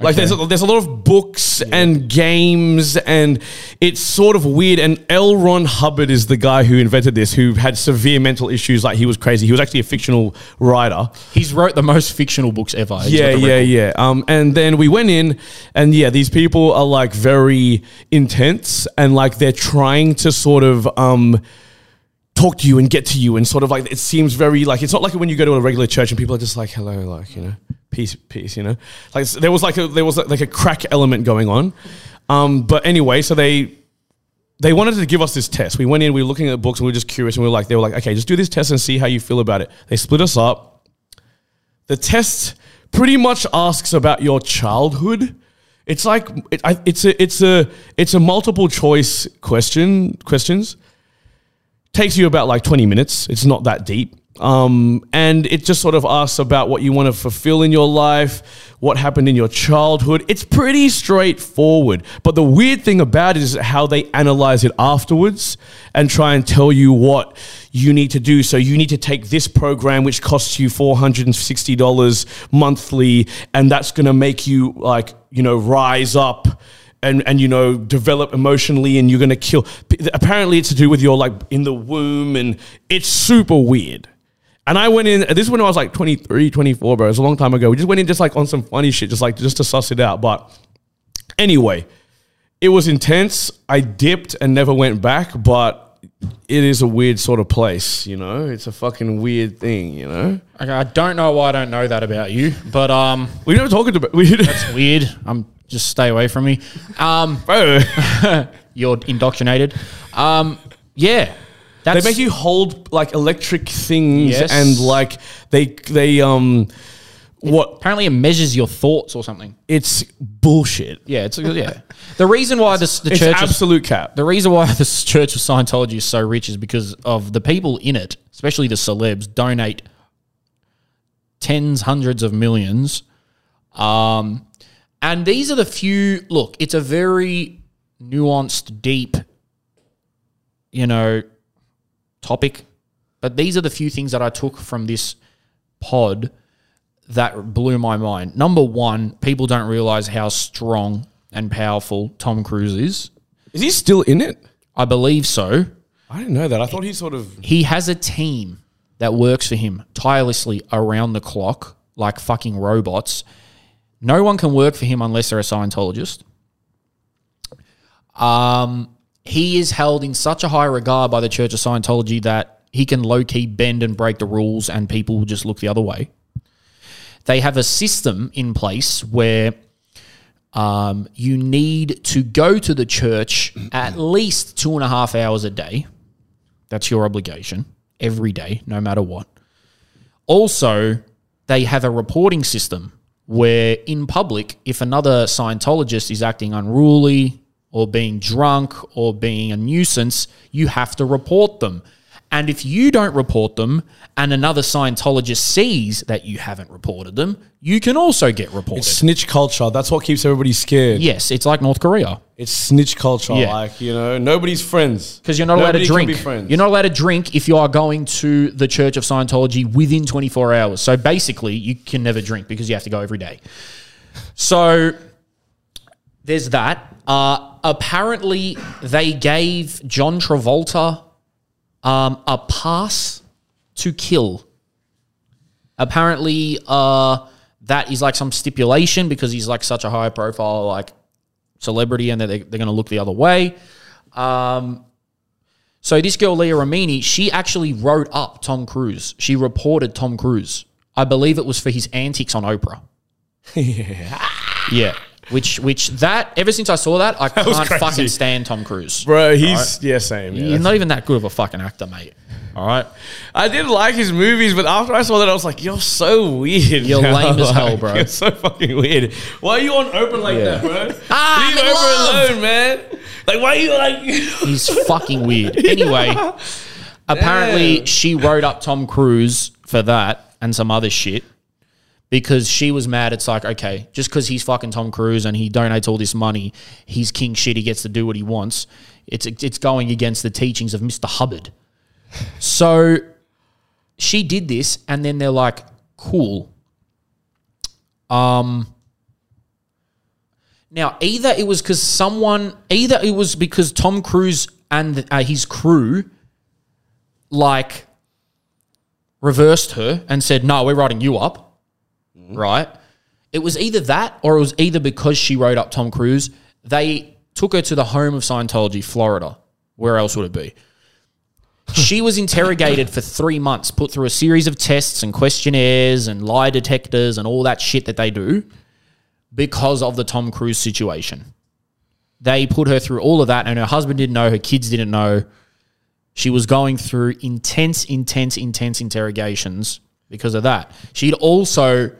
Like there's a, there's a lot of books and games, and it's sort of weird. And L. Ron Hubbard is the guy who invented this, who had severe mental issues. Like he was crazy. He was actually a fictional writer. He's wrote the most fictional books ever. Yeah, yeah, yeah. Um, and then we went in, and yeah, these people are like very intense, and like they're trying to sort of um talk to you and get to you, and sort of like it seems very like it's not like when you go to a regular church and people are just like hello, like you know, peace, peace, you know, like there was like a there was like a crack element going on. Um, but anyway, so they they wanted to give us this test. We went in, we were looking at books, and we were just curious, and we were like, they were like, okay, just do this test and see how you feel about it. They split us up the test pretty much asks about your childhood. It's like it, I, it's a it's a it's a multiple choice question questions. Takes you about like twenty minutes. It's not that deep. Um, and it just sort of asks about what you want to fulfill in your life, what happened in your childhood. It's pretty straightforward. But the weird thing about it is how they analyze it afterwards and try and tell you what you need to do. So you need to take this program, which costs you $460 monthly, and that's going to make you like, you know, rise up and and you know develop emotionally and you're gonna kill. Apparently it's to do with your like in the womb and it's super weird. And I went in this is when I was like 23 24 bro. It was a long time ago. We just went in just like on some funny shit just like just to suss it out. But anyway it was intense. I dipped and never went back but it is a weird sort of place you know? It's a fucking weird thing you know? Okay, I don't know why I don't know that about you, but um, we never talked about we it's weird. I'm just stay away from me. Um, <laughs> <laughs> you're indoctrinated. Um, yeah, They that's make you hold like electric things Yes. and like they they um what apparently it measures your thoughts or something. it's bullshit. Yeah, it's yeah. The reason why this the <laughs> It's church of, absolute cap. the reason why this Church of Scientology is so rich is because of the people in it, especially the celebs, donate tens, hundreds of millions, um, And these are the few. Look, it's a very nuanced, deep, you know, topic. But these are the few things that I took from this pod that blew my mind. Number one, people don't realize how strong and powerful Tom Cruise is. Is he still in it? I believe so. I didn't know that. I thought he sort of. He has a team that works for him tirelessly around the clock, like fucking robots. No one can work for him unless they're a Scientologist. Um, he is held in such a high regard by the Church of Scientology that he can low key bend and break the rules, and people will just look the other way. They have a system in place where um, you need to go to the church at least two and a half hours a day. That's your obligation every day, no matter what. Also, they have a reporting system where, in public, if another Scientologist is acting unruly or being drunk or being a nuisance, you have to report them. And if you don't report them and another Scientologist sees that you haven't reported them, you can also get reported. It's snitch culture. That's what keeps everybody scared. yes, it's like North Korea. It's snitch culture. Yeah. Like, you know, nobody's friends. Because you're not allowed to Nobody drink. be friends. You're not allowed to drink if you are going to the Church of Scientology within 24 hours. So basically, you can never drink because you have to go every day. So there's that. Uh, apparently, they gave John Travolta um, a pass to kill. Apparently, uh, that is like some stipulation because he's like such a high profile like celebrity, and they're, they're going to look the other way. Um, so this girl Leah Remini, she actually wrote up Tom Cruise. She reported Tom Cruise. I believe it was for his antics on Oprah. <laughs> yeah. Which which that ever since I saw that, I <laughs> was can't crazy. fucking stand Tom Cruise. Bro, he's, yeah, same. Yeah, He's not even that good of a fucking actor, mate. All right. I did like his movies, but after I saw that, I was like, "You're so weird. You're now." lame as <laughs> hell, bro. You're so fucking weird. Why are you on open like that, bro? Ah, Leave I'm in Oprah love. alone, man. Like, why are you like? <laughs> He's fucking weird. Anyway, apparently she wrote up Tom Cruise for that and some other shit because she was mad. It's like, okay, just because he's fucking Tom Cruise and he donates all this money, he's king shit. He gets to do what he wants. It's it's going against the teachings of Mr. Hubbard. <laughs> So she did this, and then they're like, cool. Um. Now, either it was because someone, either it was because Tom Cruise and uh, his crew, like, reversed her and said, "No, we're writing you up." Right? It was either that, or it was either because she wrote up Tom Cruise. They took her to the home of Scientology, Florida. Where else would it be? she was interrogated for three months, put through a series of tests and questionnaires and lie detectors and all that shit that they do because of the Tom Cruise situation. They put her through all of that, and her husband didn't know, her kids didn't know. She was going through intense, intense, intense interrogations because of that. She'd also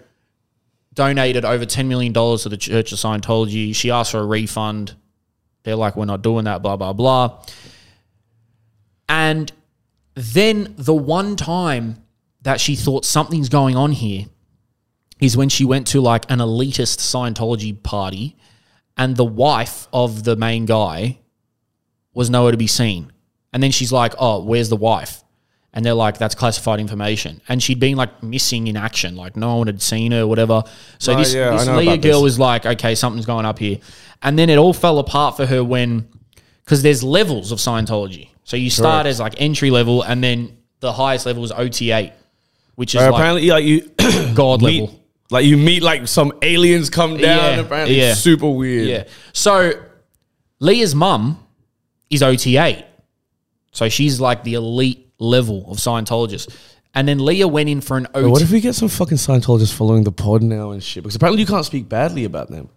donated over $10 million to the Church of Scientology. She asked for a refund. They're like, we're not doing that, blah, blah, blah. And then the one time that she thought something's going on here is when she went to like an elitist Scientology party and the wife of the main guy was nowhere to be seen. And then she's like, Oh, where's the wife? And they're like, That's classified information. And she'd been like missing in action, like no one had seen her, whatever. So Oh, this, yeah, this Leah girl this. was like, Okay, something's going up here. And then it all fell apart for her when, because there's levels of Scientology. So you start Correct. as like entry level, and then the highest level is OT8, which is like apparently, like you <coughs> God meet, level. like you meet like some aliens come down. Yeah, apparently, yeah. it's super weird. Yeah. So Leah's mum is OT8. So she's like the elite level of Scientologists. And then Leah went in for an OT. What if we get some fucking Scientologists following the pod now and shit? Because apparently you can't speak badly about them.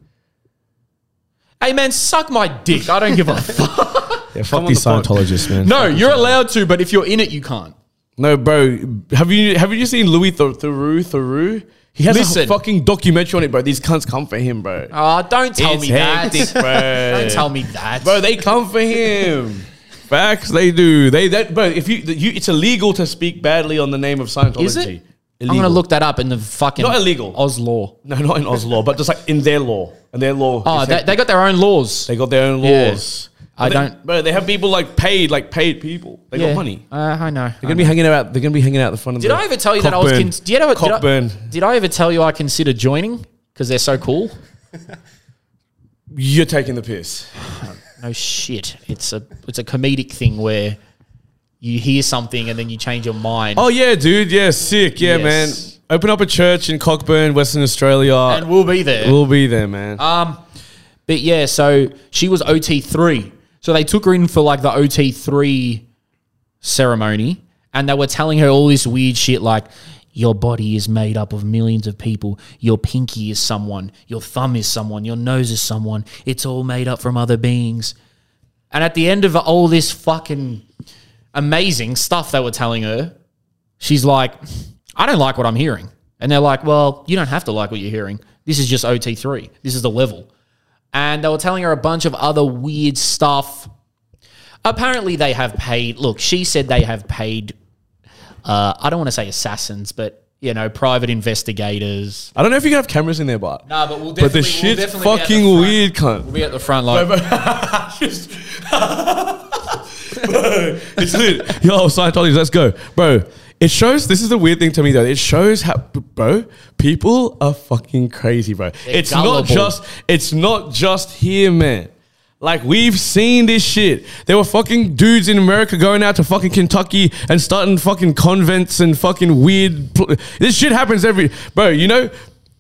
hey man, suck my dick. I don't give a <laughs> fuck. Yeah, fuck on these the pod. Scientologists, man. No, you're allowed to, but if you're in it, you can't. no, bro. Have you have you seen Louis Th- Theroux? Theroux? He has a fucking documentary on it, bro. These cunts come for him, bro. Oh, don't tell It's me that. hectic, <laughs> bro. don't tell me that. bro. They come for him. Facts, they do. They that, bro. If you, you, it's illegal to speak badly on the name of Scientology. Is it? I'm gonna look that up in the fucking Not illegal. Oz law. No, not in Oz law, but just like in their law. And their law. Oh, they, they got their own laws. they got their own Yeah. laws. I they- don't- Bro, they have people like paid, like paid people. They got money. Uh, I know. They're gonna be hanging out. They're gonna be hanging out the front of the. Did the I ever tell you that I was? Con- did, you ever, did, I, Cockburn. did I ever tell you I consider joining because they're so cool? <laughs> You're taking the piss. <laughs> No shit. It's a it's a comedic thing where you hear something and then you change your mind. Oh yeah, dude. Yeah, sick. Yeah, Yes. man. Open up a church in Cockburn, Western Australia. and we'll be there. we'll be there, man. Um, but yeah, so she was OT three. So they took her in for like the OT three ceremony, and they were telling her all this weird shit like. Your body is made up of millions of people. Your pinky is someone. Your thumb is someone. Your nose is someone. It's all made up from other beings. And at the end of all this fucking amazing stuff they were telling her, she's like, I don't like what I'm hearing. And they're like, well, you don't have to like what you're hearing. This is just OT3. This is the level. And they were telling her a bunch of other weird stuff. Apparently, they have paid. Look, she said they have paid. Uh, I don't want to say assassins, but you know, private investigators. I don't know if you can have cameras in there, but Nah, but we'll but the definitely- we'll shit's definitely fucking front. weird, cunt. We'll be at the front line. Just- it's lit. Yo, Scientology, let's go, bro. It shows. This is the weird thing to me though. It shows how, bro, people are fucking crazy, bro. it's gullible. not just. It's not just here, man. Like we've seen this shit. There were fucking dudes in America going out to fucking Kentucky and starting fucking convents and fucking weird. Pl- this shit happens every, bro. You know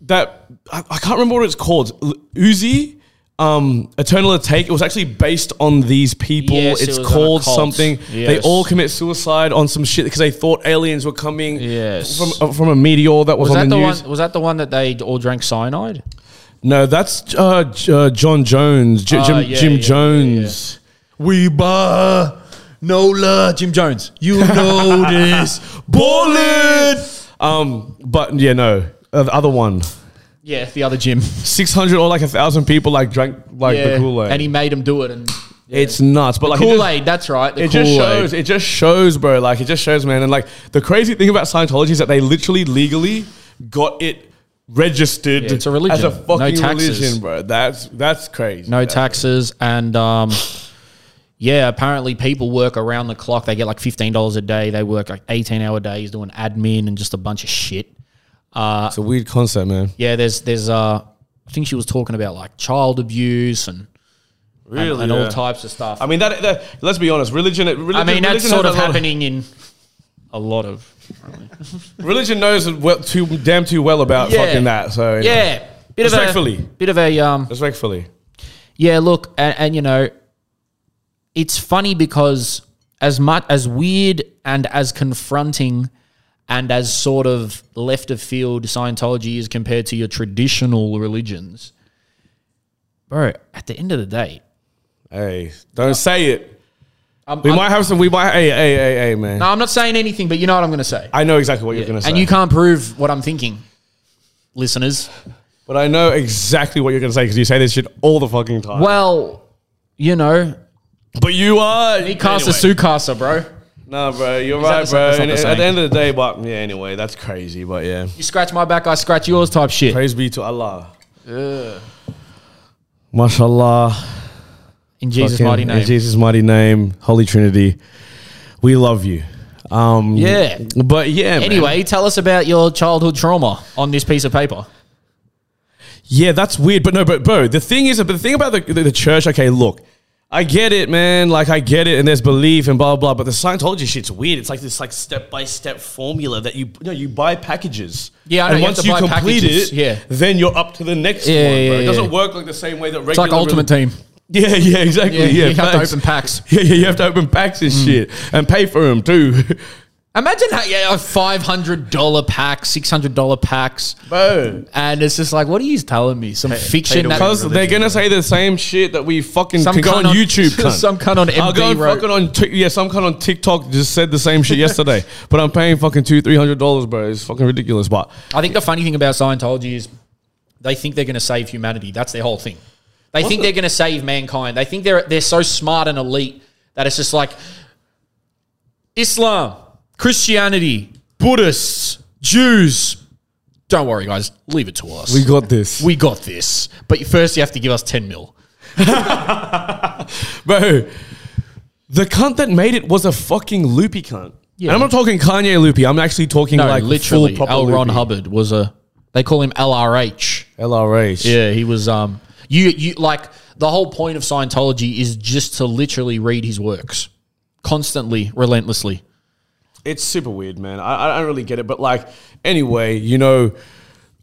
that I, I can't remember what it's called. L- Uzi, um, Eternal Atake. It was actually based on these people. Yes, it it's was on a called cult. something. They Yes. all commit suicide on some shit because they thought aliens were coming Yes. from uh, from a meteor that was, was on that the, the news. one? Was that the one that they all drank cyanide? No, that's uh, J- uh, John Jones, J- Ah, Jim, yeah, Jim yeah, Jones. We bar Nola Jim Jones. You <laughs> know this. Ballin'. Um, but yeah, no, uh, the other one, Yeah, the other Jim. six hundred or like a thousand people like drank like the Kool Aid. and he made him do it. And it's nuts, but like it just- Kool Aid, that's right. The It just Kool-Aid. shows. It just shows, bro. Like it just shows, man. And like the crazy thing about Scientology is that they literally legally got it registered. Yeah, it's a religion. as a No fucking taxes. religion, bro. That's that's crazy. no That's- taxes, and um, yeah, apparently people work around the clock. They get like fifteen dollars a day. They work like eighteen hour days doing admin and just a bunch of shit. It's a weird concept, man. Yeah, there's there's uh, I think she was talking about like child abuse and and, Really, and all yeah. types of stuff. I mean, that, that. Let's be honest. Religion. religion I mean, that's sort of a lot happening in a lot of. Religion knows well, too damn too well about Yeah. fucking that. So you know. Yeah, bit Respectfully. of a bit of a um. respectfully. Yeah, look, and, and you know, it's funny because as much as weird and as confronting and as sort of left of field Scientology is compared to your traditional religions, bro. At the end of the day, Hey, don't say it. I'm, We I'm- might have some. We might. Hey, hey, hey, hey, man. no, I'm not saying anything, but you know what I'm going to say. I know exactly what you're gonna say, and you can't prove what I'm thinking, listeners. but I know exactly what you're gonna say because you say this shit all the fucking time. Well, you know, But you are. Mikasa anyway. Sukasa, bro. No, bro, you're Is right, the- bro. that's not And the at the end of the day, but yeah, anyway, that's crazy. But yeah, You scratch my back, I scratch yours, type shit. praise be to Allah. Yeah. Mashallah. In Jesus' Fucking- mighty name. In Jesus' mighty name, Holy Trinity, we love you. Um, Yeah. But yeah, man. Anyway, tell us about your childhood trauma on this piece of paper. Yeah, that's weird. But no, but bro, the thing is, but the thing about the, the, the church, okay, look, I get it, man. Like I get it, and there's belief and blah blah. But the Scientology shit's weird. It's like this like step by step formula that you you know you buy packages. Yeah, I know, and you once have you, buy complete packages, it, yeah. then you're up to the next Yeah, one. yeah, bro. It yeah, doesn't work like the same way that regular. It's like Ultimate Team. <laughs> Yeah, yeah, exactly. Yeah, Yeah, you have to open packs. Yeah, <laughs> yeah, you have to open packs and hmm. shit and pay for them too, <laughs> Imagine how, yeah, a $500 pack, $600 packs. bro. And it's just like, what are you telling me? Some fiction to that Because they're gonna say the same shit that we fucking Some can go cunt on YouTube. Cunt. some cunt on I'll go wrote. fucking on Tik- yeah, some kind on TikTok just said the same shit yesterday, but I'm paying fucking two, three hundred dollars, bro. It's fucking ridiculous. But I think the funny thing about Scientology is they think they're to save humanity. That's their whole thing. They think the- they're going to save mankind. They think they're they're so smart and elite that it's just like Islam, Christianity, Buddhists, Jews, don't worry, guys. Leave it to us. We got this. we got this. But first, you have to give us 10 mil. <laughs> Bro, the cunt that made it was a fucking loopy cunt. Yeah. And I'm not talking Kanye loopy. I'm actually talking No, like literally. full proper L. Ron loopy. Hubbard was a. They call him LRH. LRH. Yeah, he was. Um, you you like the whole point of Scientology is just to literally read his works constantly, relentlessly. It's super weird, man. I, I don't really get it. But like, anyway, you know,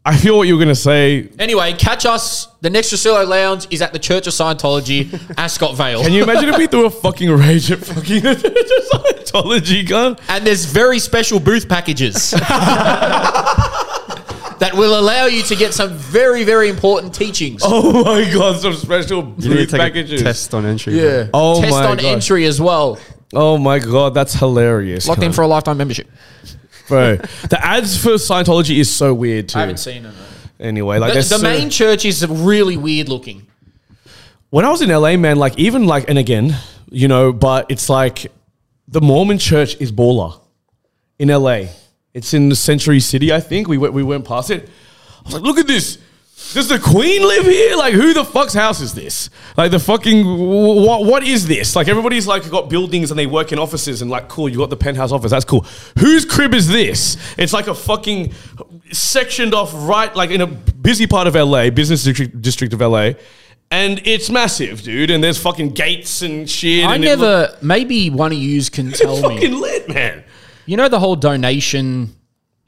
I feel what you were going to say. Anyway, catch us. The next Tresillo Lounge is at the Church of Scientology, Ascot Vale. Can you imagine if we threw a fucking rage at fucking <laughs> Scientology, gun? and there's very special booth packages <laughs> that will allow you to get some very, very important teachings. Oh my god, some special You need to take packages. a test on entry. bro. yeah. Oh Test my on God. entry as well. Oh my god, that's hilarious. Locked in cunt. for a lifetime membership. bro. The ads for Scientology is so weird too. I haven't seen it. Anyway, like The, there's the so- main church is really weird looking. when I was in LA, man, like even like and again, you know, but it's like the Mormon church is baller in LA. It's in the Century City, I think. We went we went past it. I was like, look at this. Does the Queen live here? Like, who the fuck's house is this? Like, the fucking what? What is this? Like, everybody's like got buildings and they work in offices and like, cool. You got the penthouse office. That's cool. Whose crib is this? It's like a fucking sectioned off right, like in a busy part of LA, business district, district of LA, and it's massive, dude. And there's fucking gates and shit. I and never. maybe one of yous can look- tell me. fucking lit, man. You know the whole donation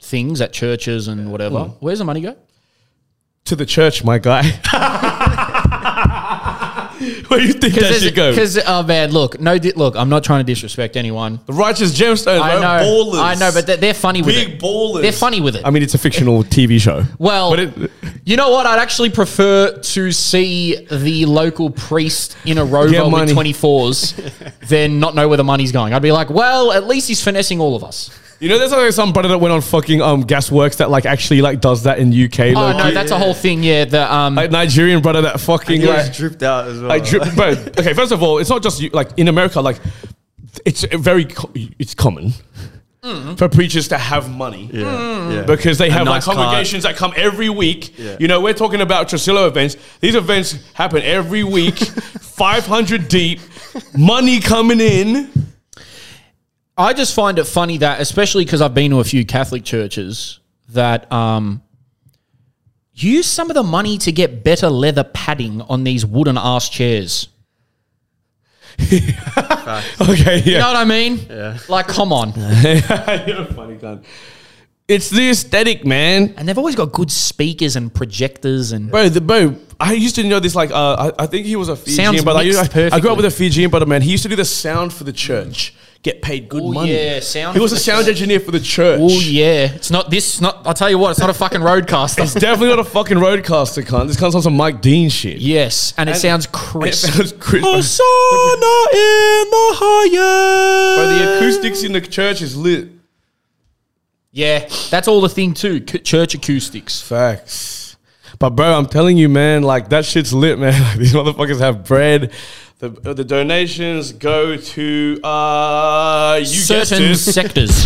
things at churches and whatever. Where's the money go? To the church, my guy. <laughs> <laughs> Where do you think that should go? Because oh man, look, no, di- look, I'm not trying to disrespect anyone. The righteous gemstones, I know, ballers. I know, but they're, they're funny with big it. ballers. They're funny with it. I mean, it's a fictional TV show. well, but it, you know what? I'd actually prefer to see the local priest in a Get rover money. with 24s than not know where the money's going. I'd be like, well, at least he's finessing all of us. You know, there's like some brother that went on fucking um Gasworks that like actually like does that in UK. Oh low-key. no, that's a whole thing. Yeah, the um, like Nigerian brother that fucking He like, dripped out as well. like drip, <laughs> bro. Okay, first of all, it's not just you, like in America. Like it's very co- it's common for preachers to have money. yeah, yeah. because they have nice like car. congregations that come every week. Yeah. You know, we're talking about Tresillo events. These events happen every week, <laughs> 500 deep, money coming in. I just find it funny that, especially because I've been to a few Catholic churches, that um, use some of the money to get better leather padding on these wooden ass chairs. <laughs> Okay, You know what I mean? Yeah. Like, come on. <laughs> You're a funny. It's the aesthetic, man. And they've always got good speakers and projectors and. Bro, the bro, I used to know this. Like, uh, I, I think he was a Fijian, Sounds but I, I, I grew up with a Fijian brother, man. He used to do the sound for the church, get paid good Oh, money. yeah, sound He was a sound engineer for the church. Oh yeah, it's not this. Not I'll tell you what, it's not a fucking RODECaster. It's definitely not a fucking RODECaster, cunt. This comes on some Mike Dean shit. yes, and it sounds crisp. It sounds crisp. Hosanna in the highest. Bro, the acoustics in the church is lit. Yeah, that's all the thing too. Church acoustics. Facts. But bro, I'm telling you, man, like that shit's lit, man. <laughs> Like, these motherfuckers have bread. The, the donations go to uh you Certain <laughs> sectors.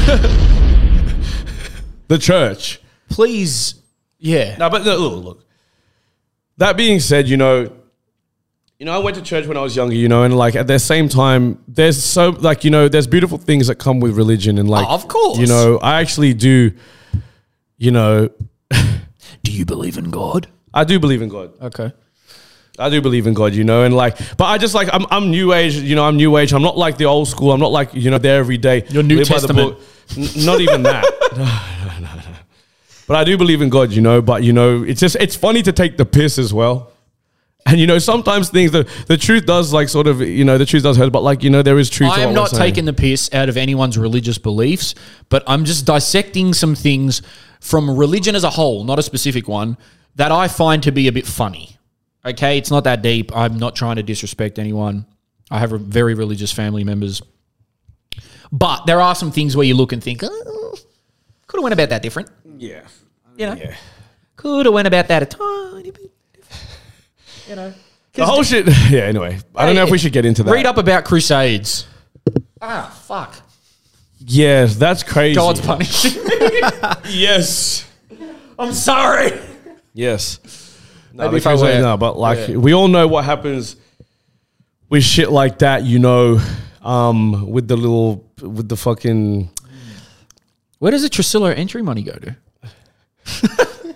the church. Please, yeah. No, but no, look, look. That being said, you know, you know, I went to church when I was younger, you know, and like at the same time, there's so like you know, there's beautiful things that come with religion, and like, Oh, of course. you know, I actually do, you know, <laughs> Do you believe in God? I do believe in God. Okay. I do believe in God, you know, and like, but I just like I'm I'm new age, you know, I'm new age. I'm not like the old school. I'm not like you know there every day. You're New live by the Testament. book. N- not even that. <laughs> No, no, no, no. But I do believe in God, you know. But you know, it's just it's funny to take the piss as well. And you know, sometimes things the the truth does like sort of you know the truth does hurt, but like you know there is truth. I to am what not we're saying. taking the piss out of anyone's religious beliefs, but I'm just dissecting some things from religion as a whole, not a specific one, that I find to be a bit funny. Okay, it's not that deep. I'm not trying to disrespect anyone. I have a very religious family members. But there are some things where you look and think, oh, could have went about that different. Yeah. You know, Yeah. could have went about that a tiny bit. different. You know, The whole shit. <laughs> Yeah. Anyway, I don't know if we should get into that. Read up about Crusades. Ah, fuck. Yes, that's crazy. God's punishing me. <laughs> yes. I'm sorry. Yes. No, Maybe if I because, were- no, but like yeah. we all know what happens with shit like that, you know, um, with the little with the fucking Where does the Tresillo entry money go to? <laughs>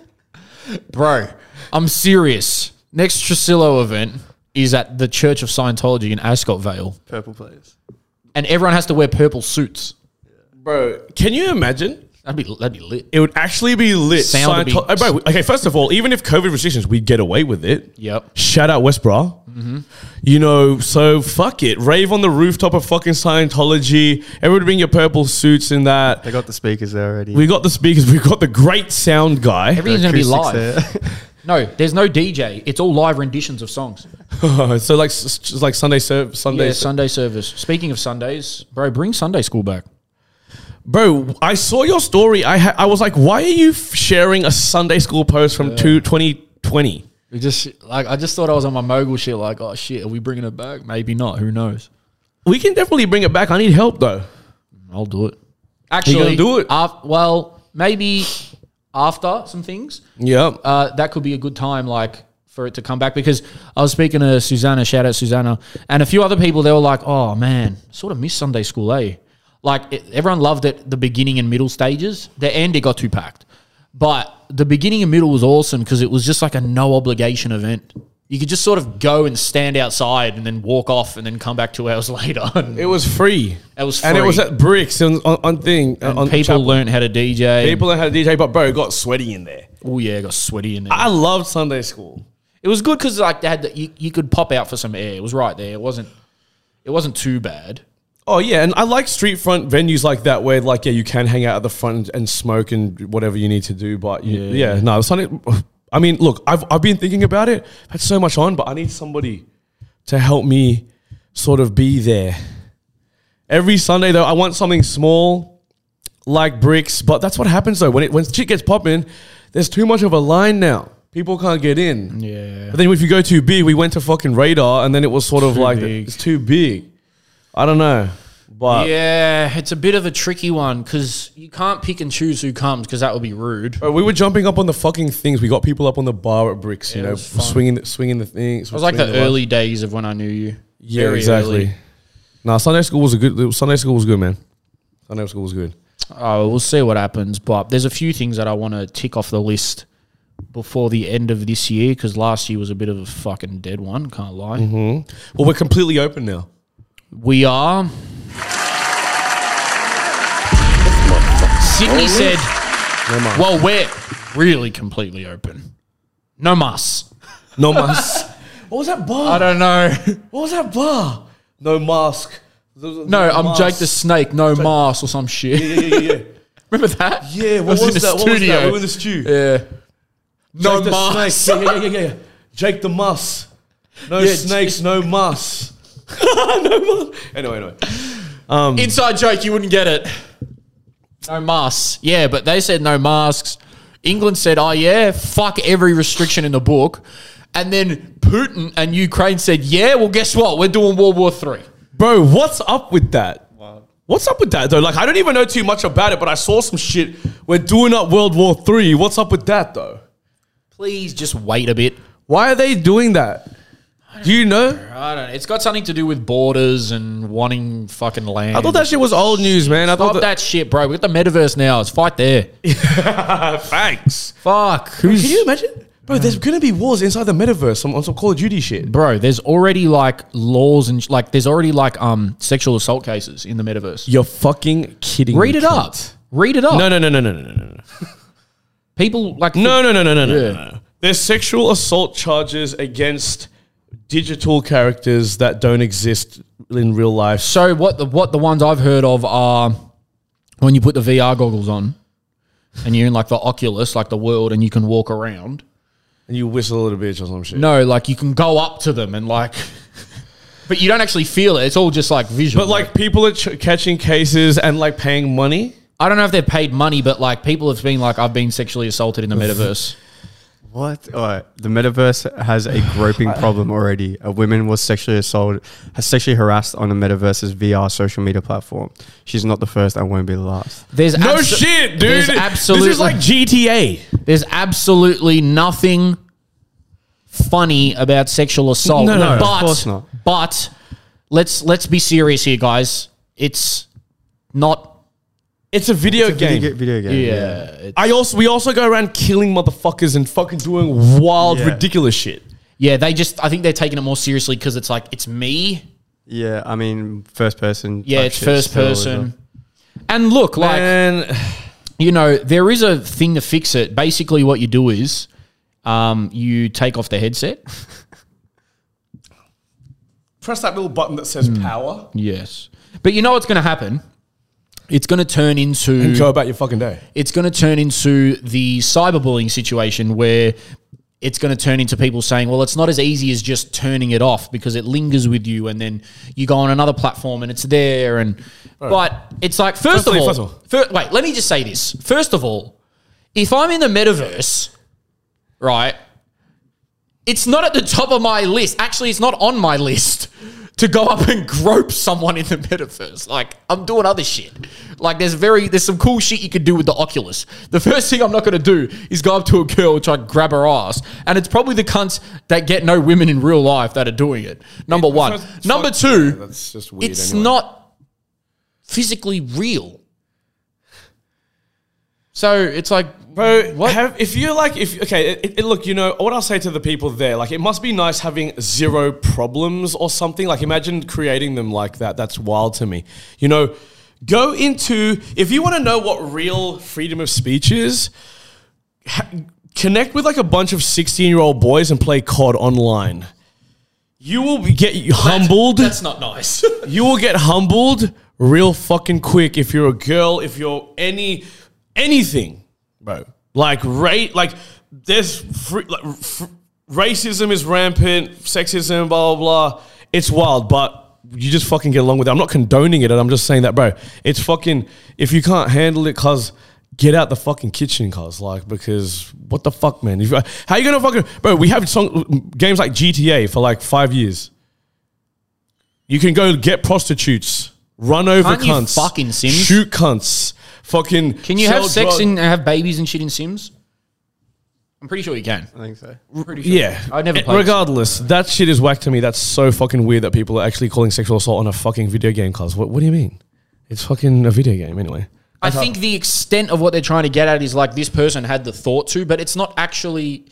Bro, I'm serious. Next Tresillo event is at the Church of Scientology in Ascot Vale. Purple players. And everyone has to wear purple suits. Bro, can you imagine? That'd be that'd be lit. It would actually be lit. Sound would be- oh, bro, okay, first of all, even if COVID restrictions, we'd get away with it. Yep. Shout out Westboro. Mm-hmm. You know, so fuck it. Rave on the rooftop of fucking Scientology. Everybody bring your purple suits in that. They got the speakers there already. We got the speakers. We've got the great sound guy. Everything's gonna be Acoustics live. there. <laughs> No, there's no DJ. It's all live renditions of songs. <laughs> so like, s- s- like Sunday serve, Sunday. Yeah, Sunday service. Speaking of Sundays, bro, bring Sunday school back. Bro, I saw your story. I ha- I was like, why are you f- sharing a Sunday school post from two, 2020? We just like I just thought I was on my mogul shit. Like, oh shit, are we bringing it back? Maybe not. Who knows? We can definitely bring it back. I need help though. I'll do it. Actually, do it? af- well, maybe after some things, Yeah. uh, that could be a good time, like for it to come back. Because I was speaking to Susanna, shout out Susanna, and a few other people. They were like, "Oh man, sort of miss Sunday school, eh?" Like it, everyone loved it, the beginning and middle stages. The end, it got too packed, but the beginning and middle was awesome because it was just like a no obligation event. You could just sort of go and stand outside and then walk off and then come back two <laughs> hours later. It was free. It was and it was at Bricks on, on, on thing. and on people Chapel. learned how to DJ. People that had a DJ, but bro, it got sweaty in there. oh yeah, got sweaty in there. I loved Sunday school. It was good because like they had the, you, you could pop out for some air. It was right there. It wasn't it wasn't too bad. Oh yeah, and I like street front venues like that where like yeah you can hang out at the front and, smoke and whatever you need to do. But you, yeah, no Sunday. I mean, look, I've I've been thinking about it. I've had so much on, but I need somebody to help me sort of be there. Every Sunday though, I want something small like bricks. But that's what happens though when it when shit gets popping. There's too much of a line now. People can't get in. Yeah. But then if you go too big, we went to fucking radar, and then it was sort of Too like big. it's too big. I don't know, but yeah, it's a bit of a tricky one because you can't pick and choose who comes because that would be rude. Bro, we were jumping up on the fucking things. We got people up on the bar at Bricks, you Yeah, it know, was fun. swinging, the, swinging the things. It was like the early days of when I knew you. yeah, Very exactly. early. Nah, Sunday school was a good. Sunday school was good, man. Sunday school was good. Oh, we'll see what happens. But there's a few things that I want to tick off the list before the end of this year because last year was a bit of a fucking dead one. Can't lie. Mm-hmm. Well, we're completely open now. We are. Sydney said, "Well, we're really completely open. No mas. No mask. <laughs> what was that bar? I don't know. What was that bar? No mask. No, I'm Jake the Snake. No mas or some shit. Yeah, yeah, yeah, yeah. <laughs> Remember that? Yeah, I what was, in the that? What was studio. that? We were in the stew. Yeah. No Jake the Yeah, yeah, yeah, yeah, yeah. Jake the Mus. No Yeah, snakes, no mus. <laughs> no mus. Anyway, anyway. Um, Inside joke, you wouldn't get it. No masks. Yeah, but they said no masks. England said, oh, yeah, fuck every restriction in the book. And then Putin and Ukraine said, yeah, well, guess what? We're doing World War Three. Bro, what's up with that? What's up with that though? Like, I don't even know too much about it, but I saw some shit. We're doing up World War Three. What's up with that though? Please just wait a bit. Why are they doing that? Do you know? I don't know. It's got something to do with borders and wanting fucking land. I thought that shit was old news, man. I Stop thought that shit, bro. We got the metaverse now. It's fight there. Thanks. Fuck. Can you imagine? Bro, there's gonna be wars inside the metaverse on, on some Call of Duty shit. bro? There's already like laws and sh- like there's already like um sexual assault cases in the metaverse. You're fucking kidding me. Read me. it up. cunt. Read it up. No, no, no, no, no, no, no, no. People like No, no, no, no, no, no, no. There's sexual assault charges against digital characters that don't exist in real life. So what the what the ones I've heard of are when you put the VR goggles on and you're in like the Oculus, like the world, and you can walk around. And you whistle a little bitch or some shit. No, like you can go up to them and like, <laughs> but you don't actually feel it. It's all just like visual. But like people are ch- catching cases and like paying money. I don't know if they're paid money, but like people have been like, I've been sexually assaulted in the metaverse. What? All right. The metaverse has a groping <laughs> problem already. A woman was sexually assaulted, has sexually harassed on the metaverse's VR social media platform. She's not the first and won't be the last. There's No abso- shit, dude. There's This absolutely is like GTA. there's absolutely nothing funny about sexual assault. No, no, of but, course not. But let's let's be serious here, guys. It's not. It's a video It's a game. video, video game. Yeah. it's- I also we also go around killing motherfuckers and fucking doing wild, Yeah. ridiculous shit. yeah. They just. I think they're taking it more seriously because it's like it's me. Yeah. I mean, first person. Yeah, it's first person. And look, like And you know, there is a thing to fix it. Basically, what you do is, um, you take off the headset. press that little button that says power Yes, but you know what's going to happen. It's going to turn into and go about your fucking day. it's going to turn into the cyberbullying situation where it's going to turn into people saying, well, it's not as easy as just turning it off because it lingers with you and then you go on another platform and it's there. And, but it's like, first, of all, first of all- fir- wait, let me just say this. First of all, if I'm in the metaverse, right, it's not at the top of my list. Actually, it's not on my <laughs> list to go up and grope someone in the <laughs> metaverse. Like I'm doing other shit. Like there's very there's some cool shit you could do with the Oculus. The <laughs> first thing I'm not going to do is go up to a girl and try to grab her ass. And it's probably the cunts that get no women in real life that are doing it. Number one. Fuck- Number two. yeah, that's just weird it's anyway. not physically real. So it's like Bro, What? Have, if you're like, if okay, it, it- look, you know what I'll say to the people there. Like, it must be nice having zero problems or something. Like, imagine creating them like that. That's wild to me. You know, go into if you want to know what real freedom of speech is. Ha- connect with like a bunch of sixteen-year-old boys and play COD online. You will be- get humbled. that's not nice. <laughs> you will get humbled real fucking quick if you're a girl, if you're any anything, bro. Like rate, like there's free, like, racism is rampant, sexism, blah blah blah. It's wild, but you just fucking get along with it. I'm not condoning it, and I'm just saying that, bro. It's fucking if you can't handle it, cause. Get out the fucking kitchen, cause like because what the fuck, man? If, you- how you gonna fucking bro? We have song, games like GTA for like five years. You can go get prostitutes, run over Can't cunts, fuck in Sims? shoot cunts, fucking. Can you sell have sex drug- and have babies and shit in Sims? I'm pretty sure you can. I think so. Pretty sure. Yeah, I never played Regardless, that shit is whack to me. That's so fucking weird that people are actually calling sexual assault on a fucking video game. Cause what? What do you mean? It's fucking a video game anyway. I think the extent of what they're trying to get at is like this person had the thought to, but it's not actually.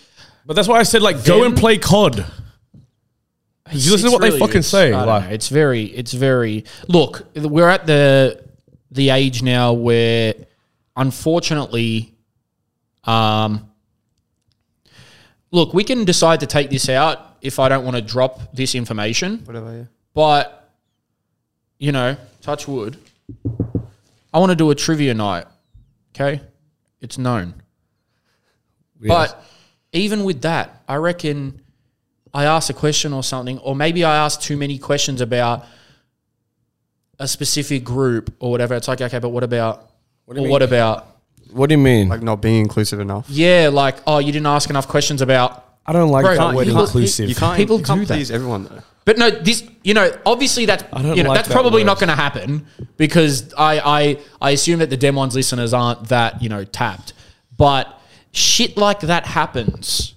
But that's why I said like go and play COD. Did you listen to it's what they fucking it's- say? I don't Like- know. It's very, it's very. Look, we're at the the age now where, unfortunately, um, look, we can decide to take this out if I don't want to drop this information. Whatever. Yeah. But, you know, touch wood. I want to do a trivia night. Okay? It's known. But even with that, I reckon I ask a question or something, or maybe I ask too many questions about a specific group or whatever. It's like, okay, but what about, do you or what about, what do you mean? Like not being inclusive enough. yeah, like, oh, you didn't ask enough questions about, I don't like Bro, that you word can't- inclusive. You can't. People you can't do that. please everyone though. But no, this you know obviously that I don't you know like that's that probably word. not going to happen because I I I assume that the Demons listeners aren't that you know tapped, but shit like that happens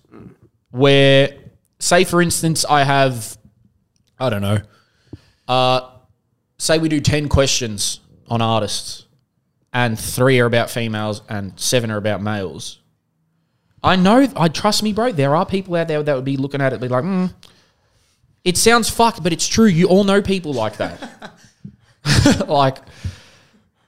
where say for instance I have I don't know, uh, say we do ten questions on artists and three are about females and seven are about males. I know, I trust me, bro. There are people out there that would be looking at it, be like, hmm. It sounds fucked, but it's true. You all know people like that. <laughs> like,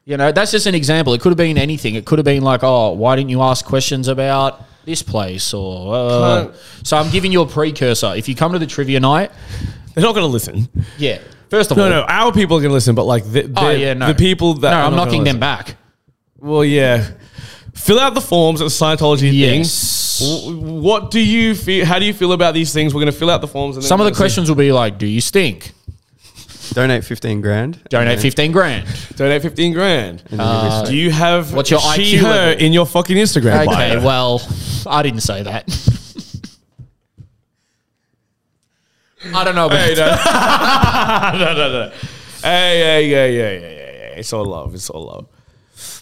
you know, that's just an example. It could have been anything. It could have been like, oh, why didn't you ask questions about this place? Or uh, so I'm giving you a precursor. If you come to the trivia night, They're not going to listen. yeah. First of No, all, no, no, our people are going to listen, but like the, oh yeah, no, the people that no, are I'm not knocking gonna them back. listen. Well, yeah, fill out the forms at the Scientology Yes. thing. W- What do you feel? How do you feel about these things? We're going to fill out the forms. And then Some of the gonna questions will be like, "Do you stink? Donate fifteen grand. Donate fifteen grand." donate fifteen grand. then- and then you'll be uh, do you have what's your she IQ her level? in your fucking Instagram Okay, bio? well, I didn't say that. <laughs> I don't know about Hey, <laughs> no. <laughs> no, no, no. Hey, hey, yeah, yeah, yeah, yeah, yeah. It's all love. It's all love.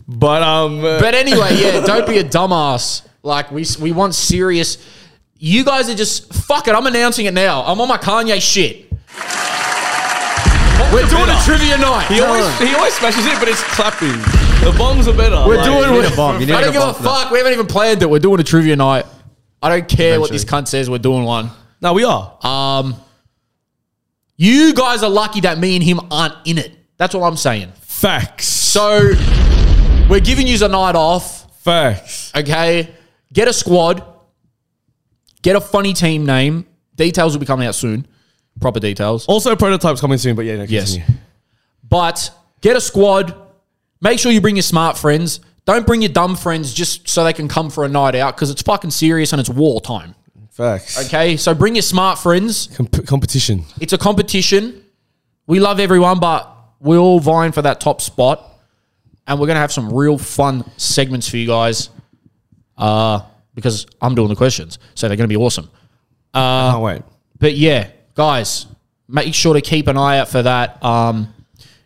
But um, uh, But anyway, yeah, don't be a dumbass. Like we we want serious. You guys are just fuck it. I'm announcing it now. I'm on my Kanye shit. We're doing a trivia night. he always he always smashes it, but it's clapping. The bombs are better. We're Like, doing. you need a bomb. You need I don't a give a bomb for that. fuck. We haven't even planned it. We're doing a trivia night. I don't care what this cunt says. We're doing one. No, we are. Um, you guys are lucky that me and him aren't in it. That's what I'm saying. Facts. So we're giving you a night off. Facts. Okay, get a squad. Get a funny team name. Details will be coming out soon. Proper details. Also, prototypes coming soon. But yeah, no, Yes. continue. But get a squad. Make sure you bring your smart friends. Don't bring your dumb friends just so they can come for a night out because it's fucking serious and it's wartime. Facts. Okay, so bring your smart friends. Comp- competition. It's a competition. We love everyone, but we're all vying for that top spot. And we're going to have some real fun segments for you guys uh, because I'm doing the questions. So they're going to be awesome. oh wait. But yeah, guys, make sure to keep an eye out for that. Um,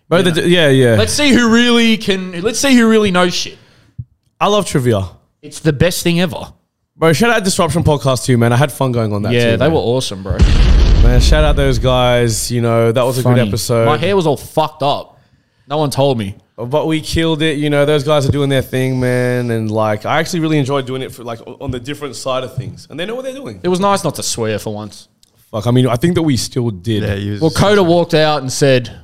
But the, yeah, yeah. let's see who really can. Let's see who really knows shit. I love trivia. It's the best thing ever. Bro, shout out Disruption Podcast too, man. I had fun going on that. yeah, too, they man. were awesome, bro. Man, shout out those guys. You know, that was a Funny. good episode. My hair was all fucked up. No one told me. but we killed it. You know, those guys are doing their thing, man. And like, I actually really enjoyed doing it for like on the different side of things, and they know what they're doing. It was nice not to swear for once. Fuck, I mean, I think that we still did. Yeah, you Well, Coda walked out and said,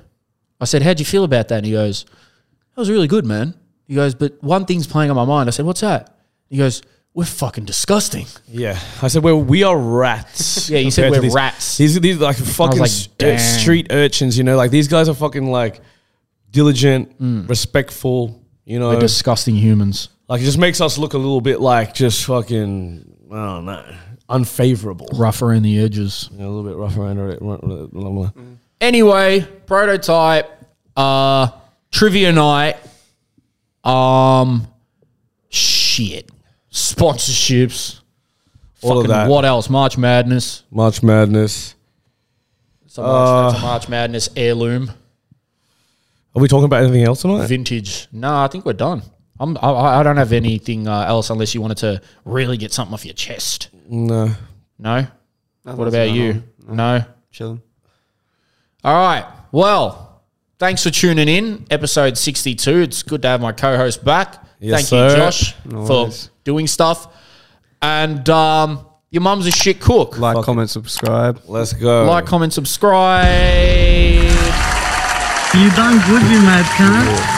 I said, How'd you feel about that? And he goes, That was really good, man. He goes, But one thing's playing on my mind. I said, What's that? He goes, We're fucking disgusting. Yeah, I said, well, we are rats. <laughs> Yeah, you said we're these- rats. These these like fucking like, s- uh, street urchins. You know, like these guys are fucking like diligent, respectful. You know, We're disgusting humans. like it just makes us look a little bit like just fucking I don't know, unfavorable. Rough around the edges. A little bit rough around it. Anyway, prototype, uh, trivia night. Um, shit. Sponsorships. All of Fucking that. What else? March Madness. March Madness. It's a March, that's a March Madness heirloom. Are we talking about anything else tonight? vintage. No, I think we're done. I'm, I, I don't have anything uh, else unless you wanted to really get something off your chest. No. No. Nothing's What about you? on. No. Chilling. All right. Well, thanks for tuning in. Episode 62. It's good to have my co-host back. Yes, Thank you. Josh, No for worries. doing stuff. And um, your mum's a shit cook. Like, comment, subscribe. Let's go. Like, comment, subscribe. You done good, you mad cunt.